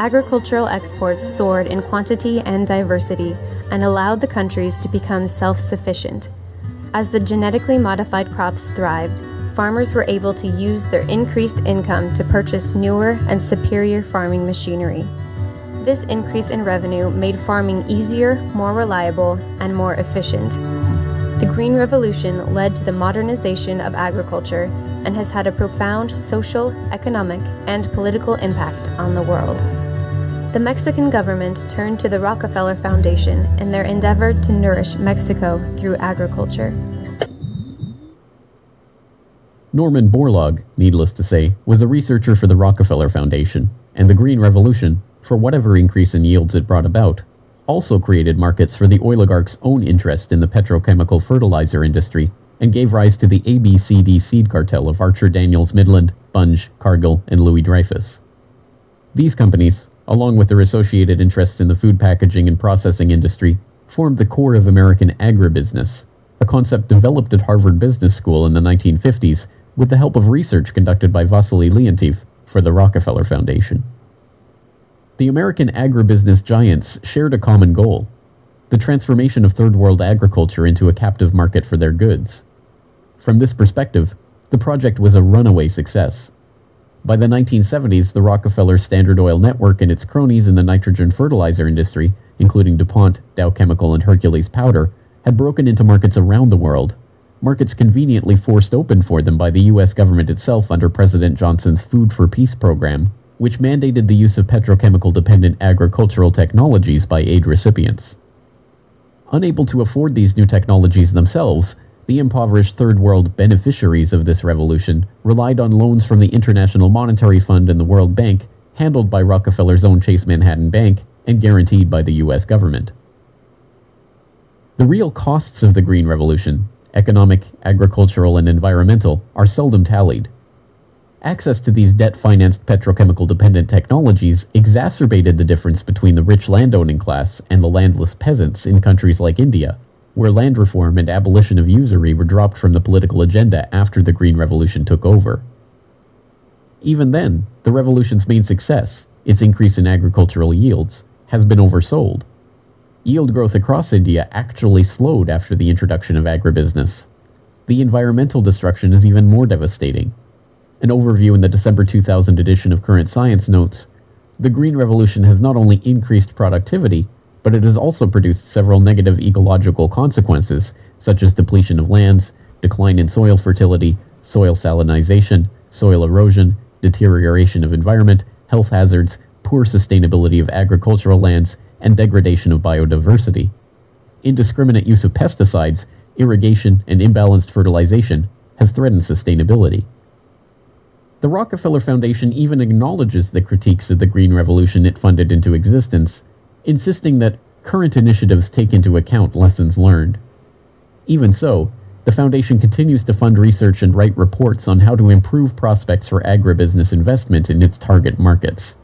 Agricultural exports soared in quantity and diversity and allowed the countries to become self sufficient. As the genetically modified crops thrived, farmers were able to use their increased income to purchase newer and superior farming machinery. This increase in revenue made farming easier, more reliable, and more efficient. The Green Revolution led to the modernization of agriculture and has had a profound social, economic, and political impact on the world. The Mexican government turned to the Rockefeller Foundation in their endeavor to nourish Mexico through agriculture. Norman Borlaug, needless to say, was a researcher for the Rockefeller Foundation, and the Green Revolution for whatever increase in yields it brought about, also created markets for the oligarch's own interest in the petrochemical fertilizer industry and gave rise to the ABCD seed cartel of Archer Daniels Midland, Bunge, Cargill, and Louis Dreyfus. These companies, along with their associated interests in the food packaging and processing industry, formed the core of American agribusiness, a concept developed at Harvard Business School in the 1950s with the help of research conducted by Wassily Leontief for the Rockefeller Foundation. The American agribusiness giants shared a common goal the transformation of third world agriculture into a captive market for their goods. From this perspective, the project was a runaway success. By the 1970s, the Rockefeller Standard Oil Network and its cronies in the nitrogen fertilizer industry, including DuPont, Dow Chemical, and Hercules Powder, had broken into markets around the world, markets conveniently forced open for them by the US government itself under President Johnson's Food for Peace program which mandated the use of petrochemical dependent agricultural technologies by aid recipients. Unable to afford these new technologies themselves, the impoverished Third World beneficiaries of this revolution relied on loans from the International Monetary Fund and the World Bank, handled by Rockefeller's own Chase Manhattan Bank and guaranteed by the US government. The real costs of the Green Revolution, economic, agricultural, and environmental, are seldom tallied. Access to these debt financed petrochemical dependent technologies exacerbated the difference between the rich landowning class and the landless peasants in countries like India, where land reform and abolition of usury were dropped from the political agenda after the Green Revolution took over. Even then, the revolution's main success, its increase in agricultural yields, has been oversold. Yield growth across India actually slowed after the introduction of agribusiness. The environmental destruction is even more devastating an overview in the December 2000 edition of Current Science notes The Green Revolution has not only increased productivity, but it has also produced several negative ecological consequences, such as depletion of lands, decline in soil fertility, soil salinization, soil erosion, deterioration of environment, health hazards, poor sustainability of agricultural lands, and degradation of biodiversity. Indiscriminate use of pesticides, irrigation, and imbalanced fertilization has threatened sustainability. The Rockefeller Foundation even acknowledges the critiques of the Green Revolution it funded into existence, insisting that current initiatives take into account lessons learned. Even so, the Foundation continues to fund research and write reports on how to improve prospects for agribusiness investment in its target markets.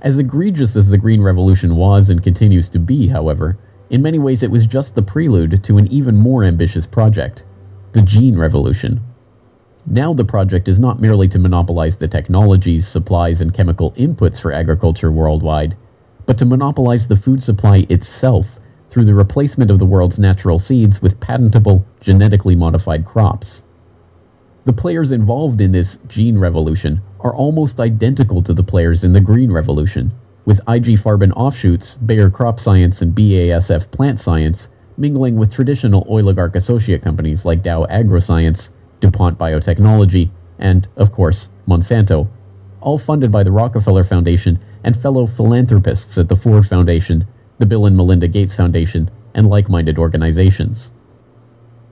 As egregious as the Green Revolution was and continues to be, however, in many ways it was just the prelude to an even more ambitious project the Gene Revolution. Now the project is not merely to monopolize the technologies, supplies, and chemical inputs for agriculture worldwide, but to monopolize the food supply itself through the replacement of the world's natural seeds with patentable, genetically modified crops. The players involved in this gene revolution are almost identical to the players in the green revolution, with IG Farben offshoots, Bayer Crop Science and BASF Plant Science, mingling with traditional oligarch associate companies like Dow AgroScience, DuPont Biotechnology, and, of course, Monsanto, all funded by the Rockefeller Foundation and fellow philanthropists at the Ford Foundation, the Bill and Melinda Gates Foundation, and like minded organizations.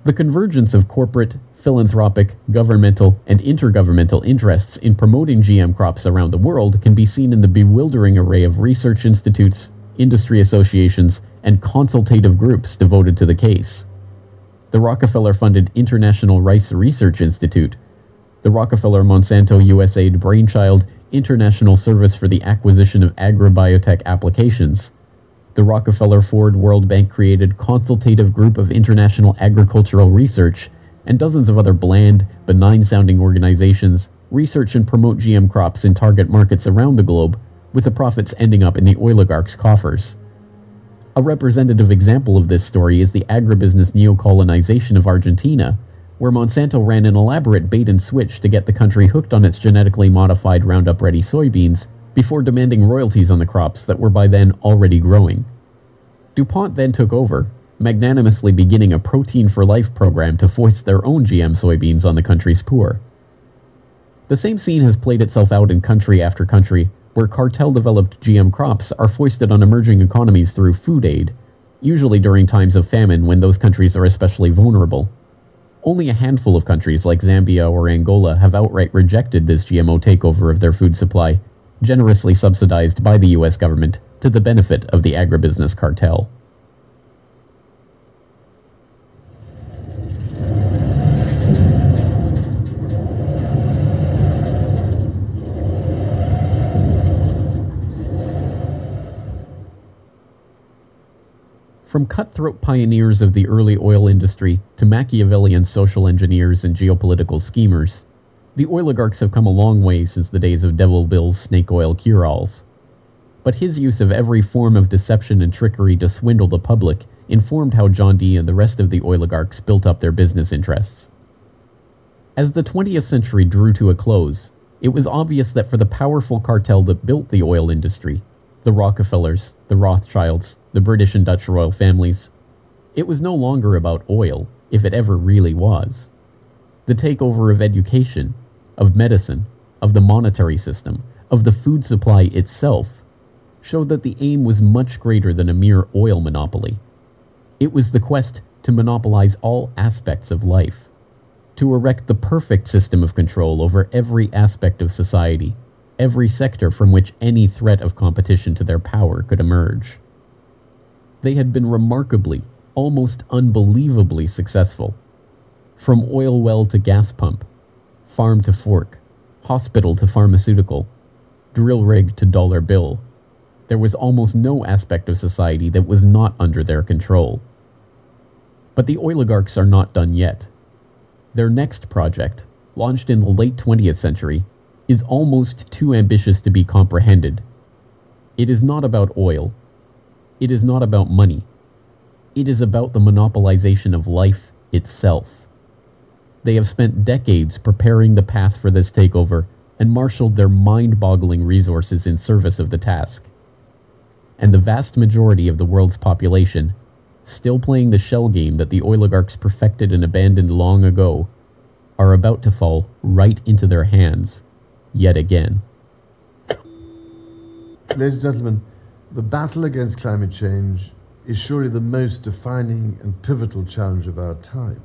The convergence of corporate, philanthropic, governmental, and intergovernmental interests in promoting GM crops around the world can be seen in the bewildering array of research institutes, industry associations, and consultative groups devoted to the case. The Rockefeller funded International Rice Research Institute, the Rockefeller Monsanto USAID Brainchild International Service for the Acquisition of Agrobiotech Applications, the Rockefeller Ford World Bank created Consultative Group of International Agricultural Research, and dozens of other bland, benign sounding organizations research and promote GM crops in target markets around the globe, with the profits ending up in the oligarchs' coffers. A representative example of this story is the agribusiness neocolonization of Argentina, where Monsanto ran an elaborate bait and switch to get the country hooked on its genetically modified Roundup Ready soybeans before demanding royalties on the crops that were by then already growing. DuPont then took over, magnanimously beginning a Protein for Life program to foist their own GM soybeans on the country's poor. The same scene has played itself out in country after country, where cartel developed GM crops are foisted on emerging economies through food aid, usually during times of famine when those countries are especially vulnerable. Only a handful of countries like Zambia or Angola have outright rejected this GMO takeover of their food supply, generously subsidized by the US government to the benefit of the agribusiness cartel. From cutthroat pioneers of the early oil industry to Machiavellian social engineers and geopolitical schemers, the oligarchs have come a long way since the days of Devil Bill's snake oil cure-alls. But his use of every form of deception and trickery to swindle the public informed how John D. and the rest of the oligarchs built up their business interests. As the 20th century drew to a close, it was obvious that for the powerful cartel that built the oil industry, the Rockefellers, the Rothschilds, the British and Dutch royal families. It was no longer about oil, if it ever really was. The takeover of education, of medicine, of the monetary system, of the food supply itself, showed that the aim was much greater than a mere oil monopoly. It was the quest to monopolize all aspects of life, to erect the perfect system of control over every aspect of society, every sector from which any threat of competition to their power could emerge. They had been remarkably, almost unbelievably successful. From oil well to gas pump, farm to fork, hospital to pharmaceutical, drill rig to dollar bill, there was almost no aspect of society that was not under their control. But the oligarchs are not done yet. Their next project, launched in the late 20th century, is almost too ambitious to be comprehended. It is not about oil, it is not about money. It is about the monopolization of life itself. They have spent decades preparing the path for this takeover and marshaled their mind boggling resources in service of the task. And the vast majority of the world's population, still playing the shell game that the oligarchs perfected and abandoned long ago, are about to fall right into their hands yet again. Ladies and gentlemen, the battle against climate change is surely the most defining and pivotal challenge of our times.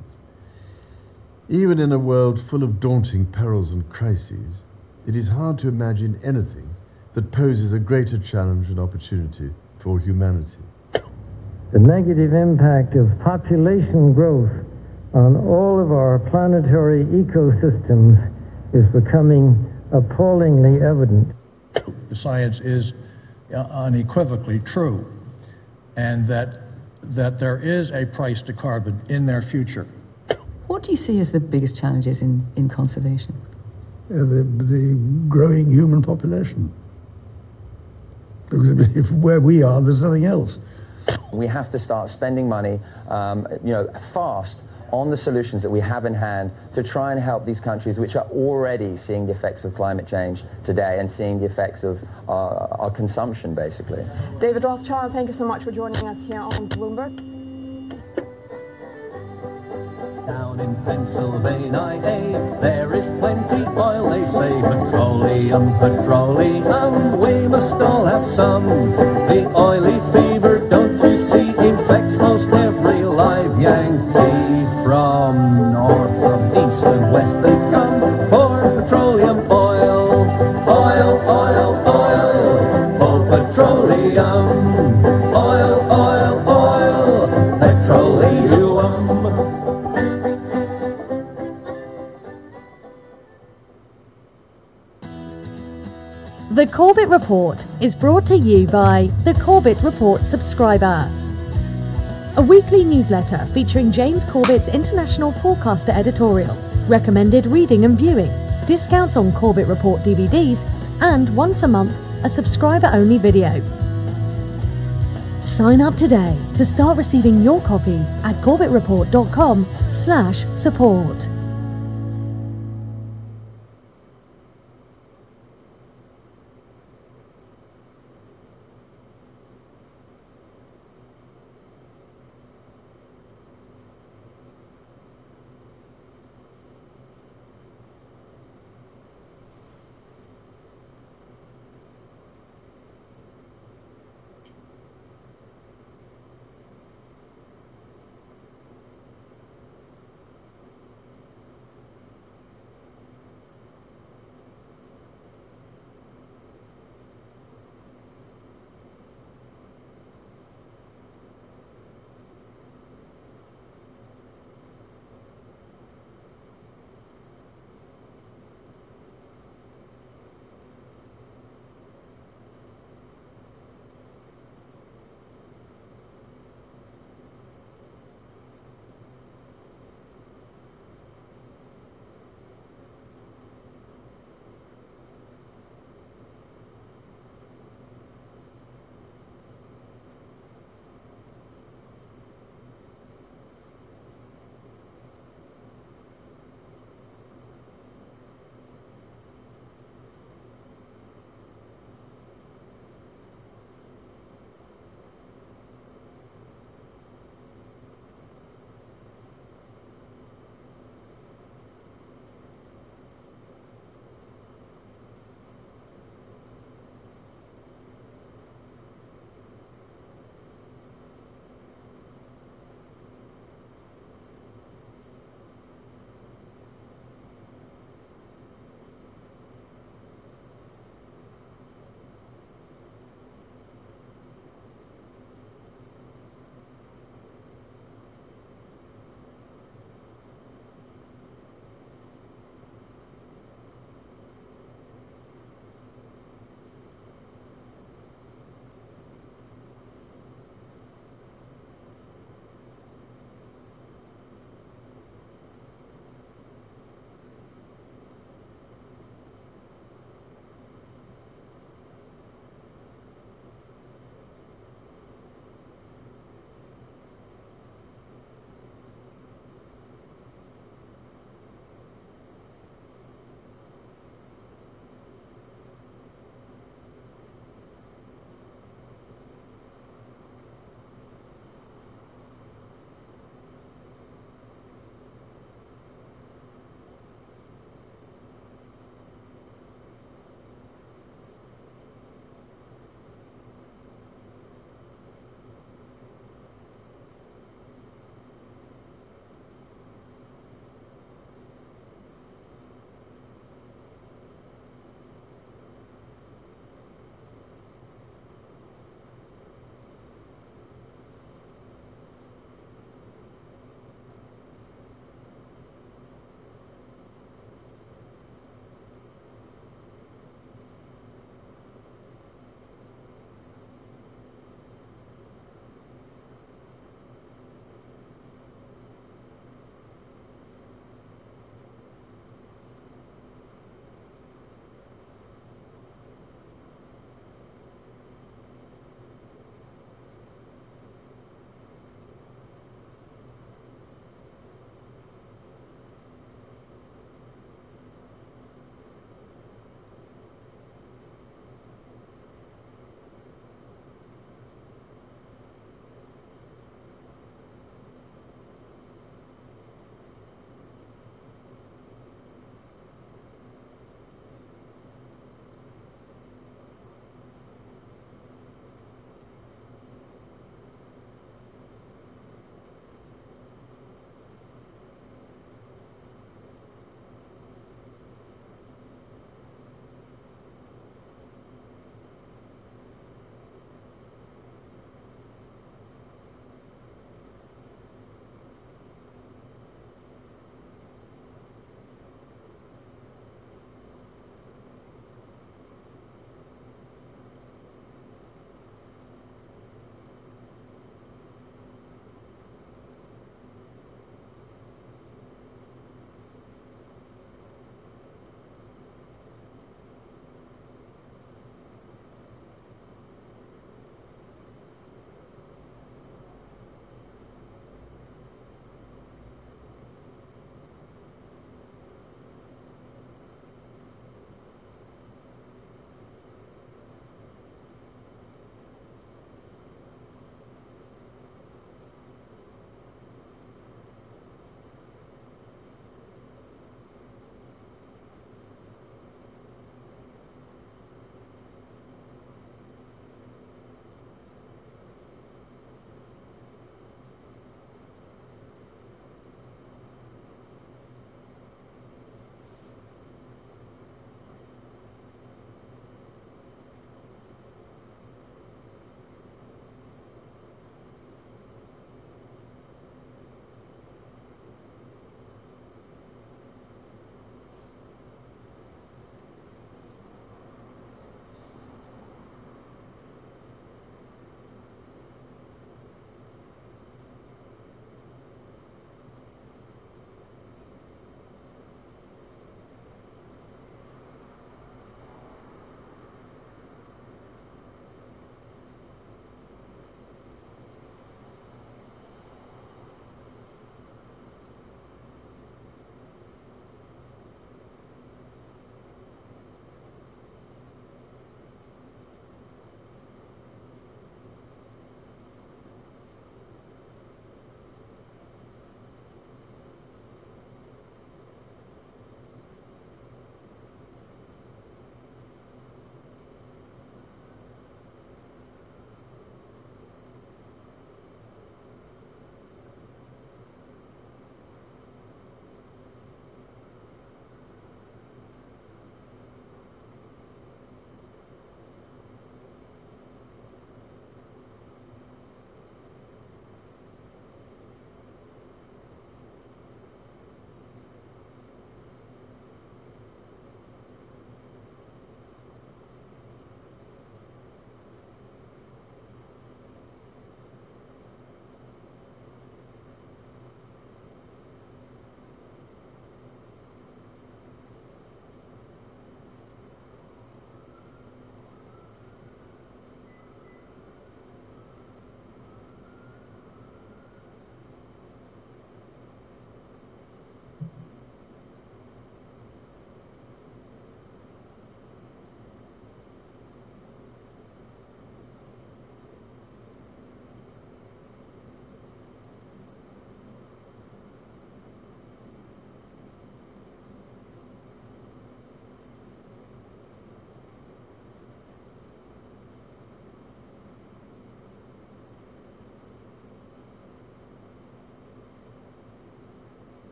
Even in a world full of daunting perils and crises, it is hard to imagine anything that poses a greater challenge and opportunity for humanity. The negative impact of population growth on all of our planetary ecosystems is becoming appallingly evident. The science is unequivocally true, and that, that there is a price to carbon in their future. What do you see as the biggest challenges in, in conservation? Uh, the, the growing human population. Because if where we are, there's nothing else. We have to start spending money, um, you know, fast on the solutions that we have in hand to try and help these countries which are already seeing the effects of climate change today and seeing the effects of our, our consumption, basically. David Rothschild, thank you so much for joining us here on Bloomberg. Down in Pennsylvania, eh, there is plenty oil, they say. Petroleum, petroleum, we must all have some. The oily fever, don't you see, infects most every live Yankee. From north, from east and west, they come for petroleum oil. Oil, oil, oil, oh petroleum. Oil, oil, oil, petroleum. The Corbett Report is brought to you by the Corbett Report subscriber. A weekly newsletter featuring James Corbett's International Forecaster editorial, recommended reading and viewing, discounts on Corbett Report DVDs, and once a month, a subscriber only video. Sign up today to start receiving your copy at corbettreport.com slash support.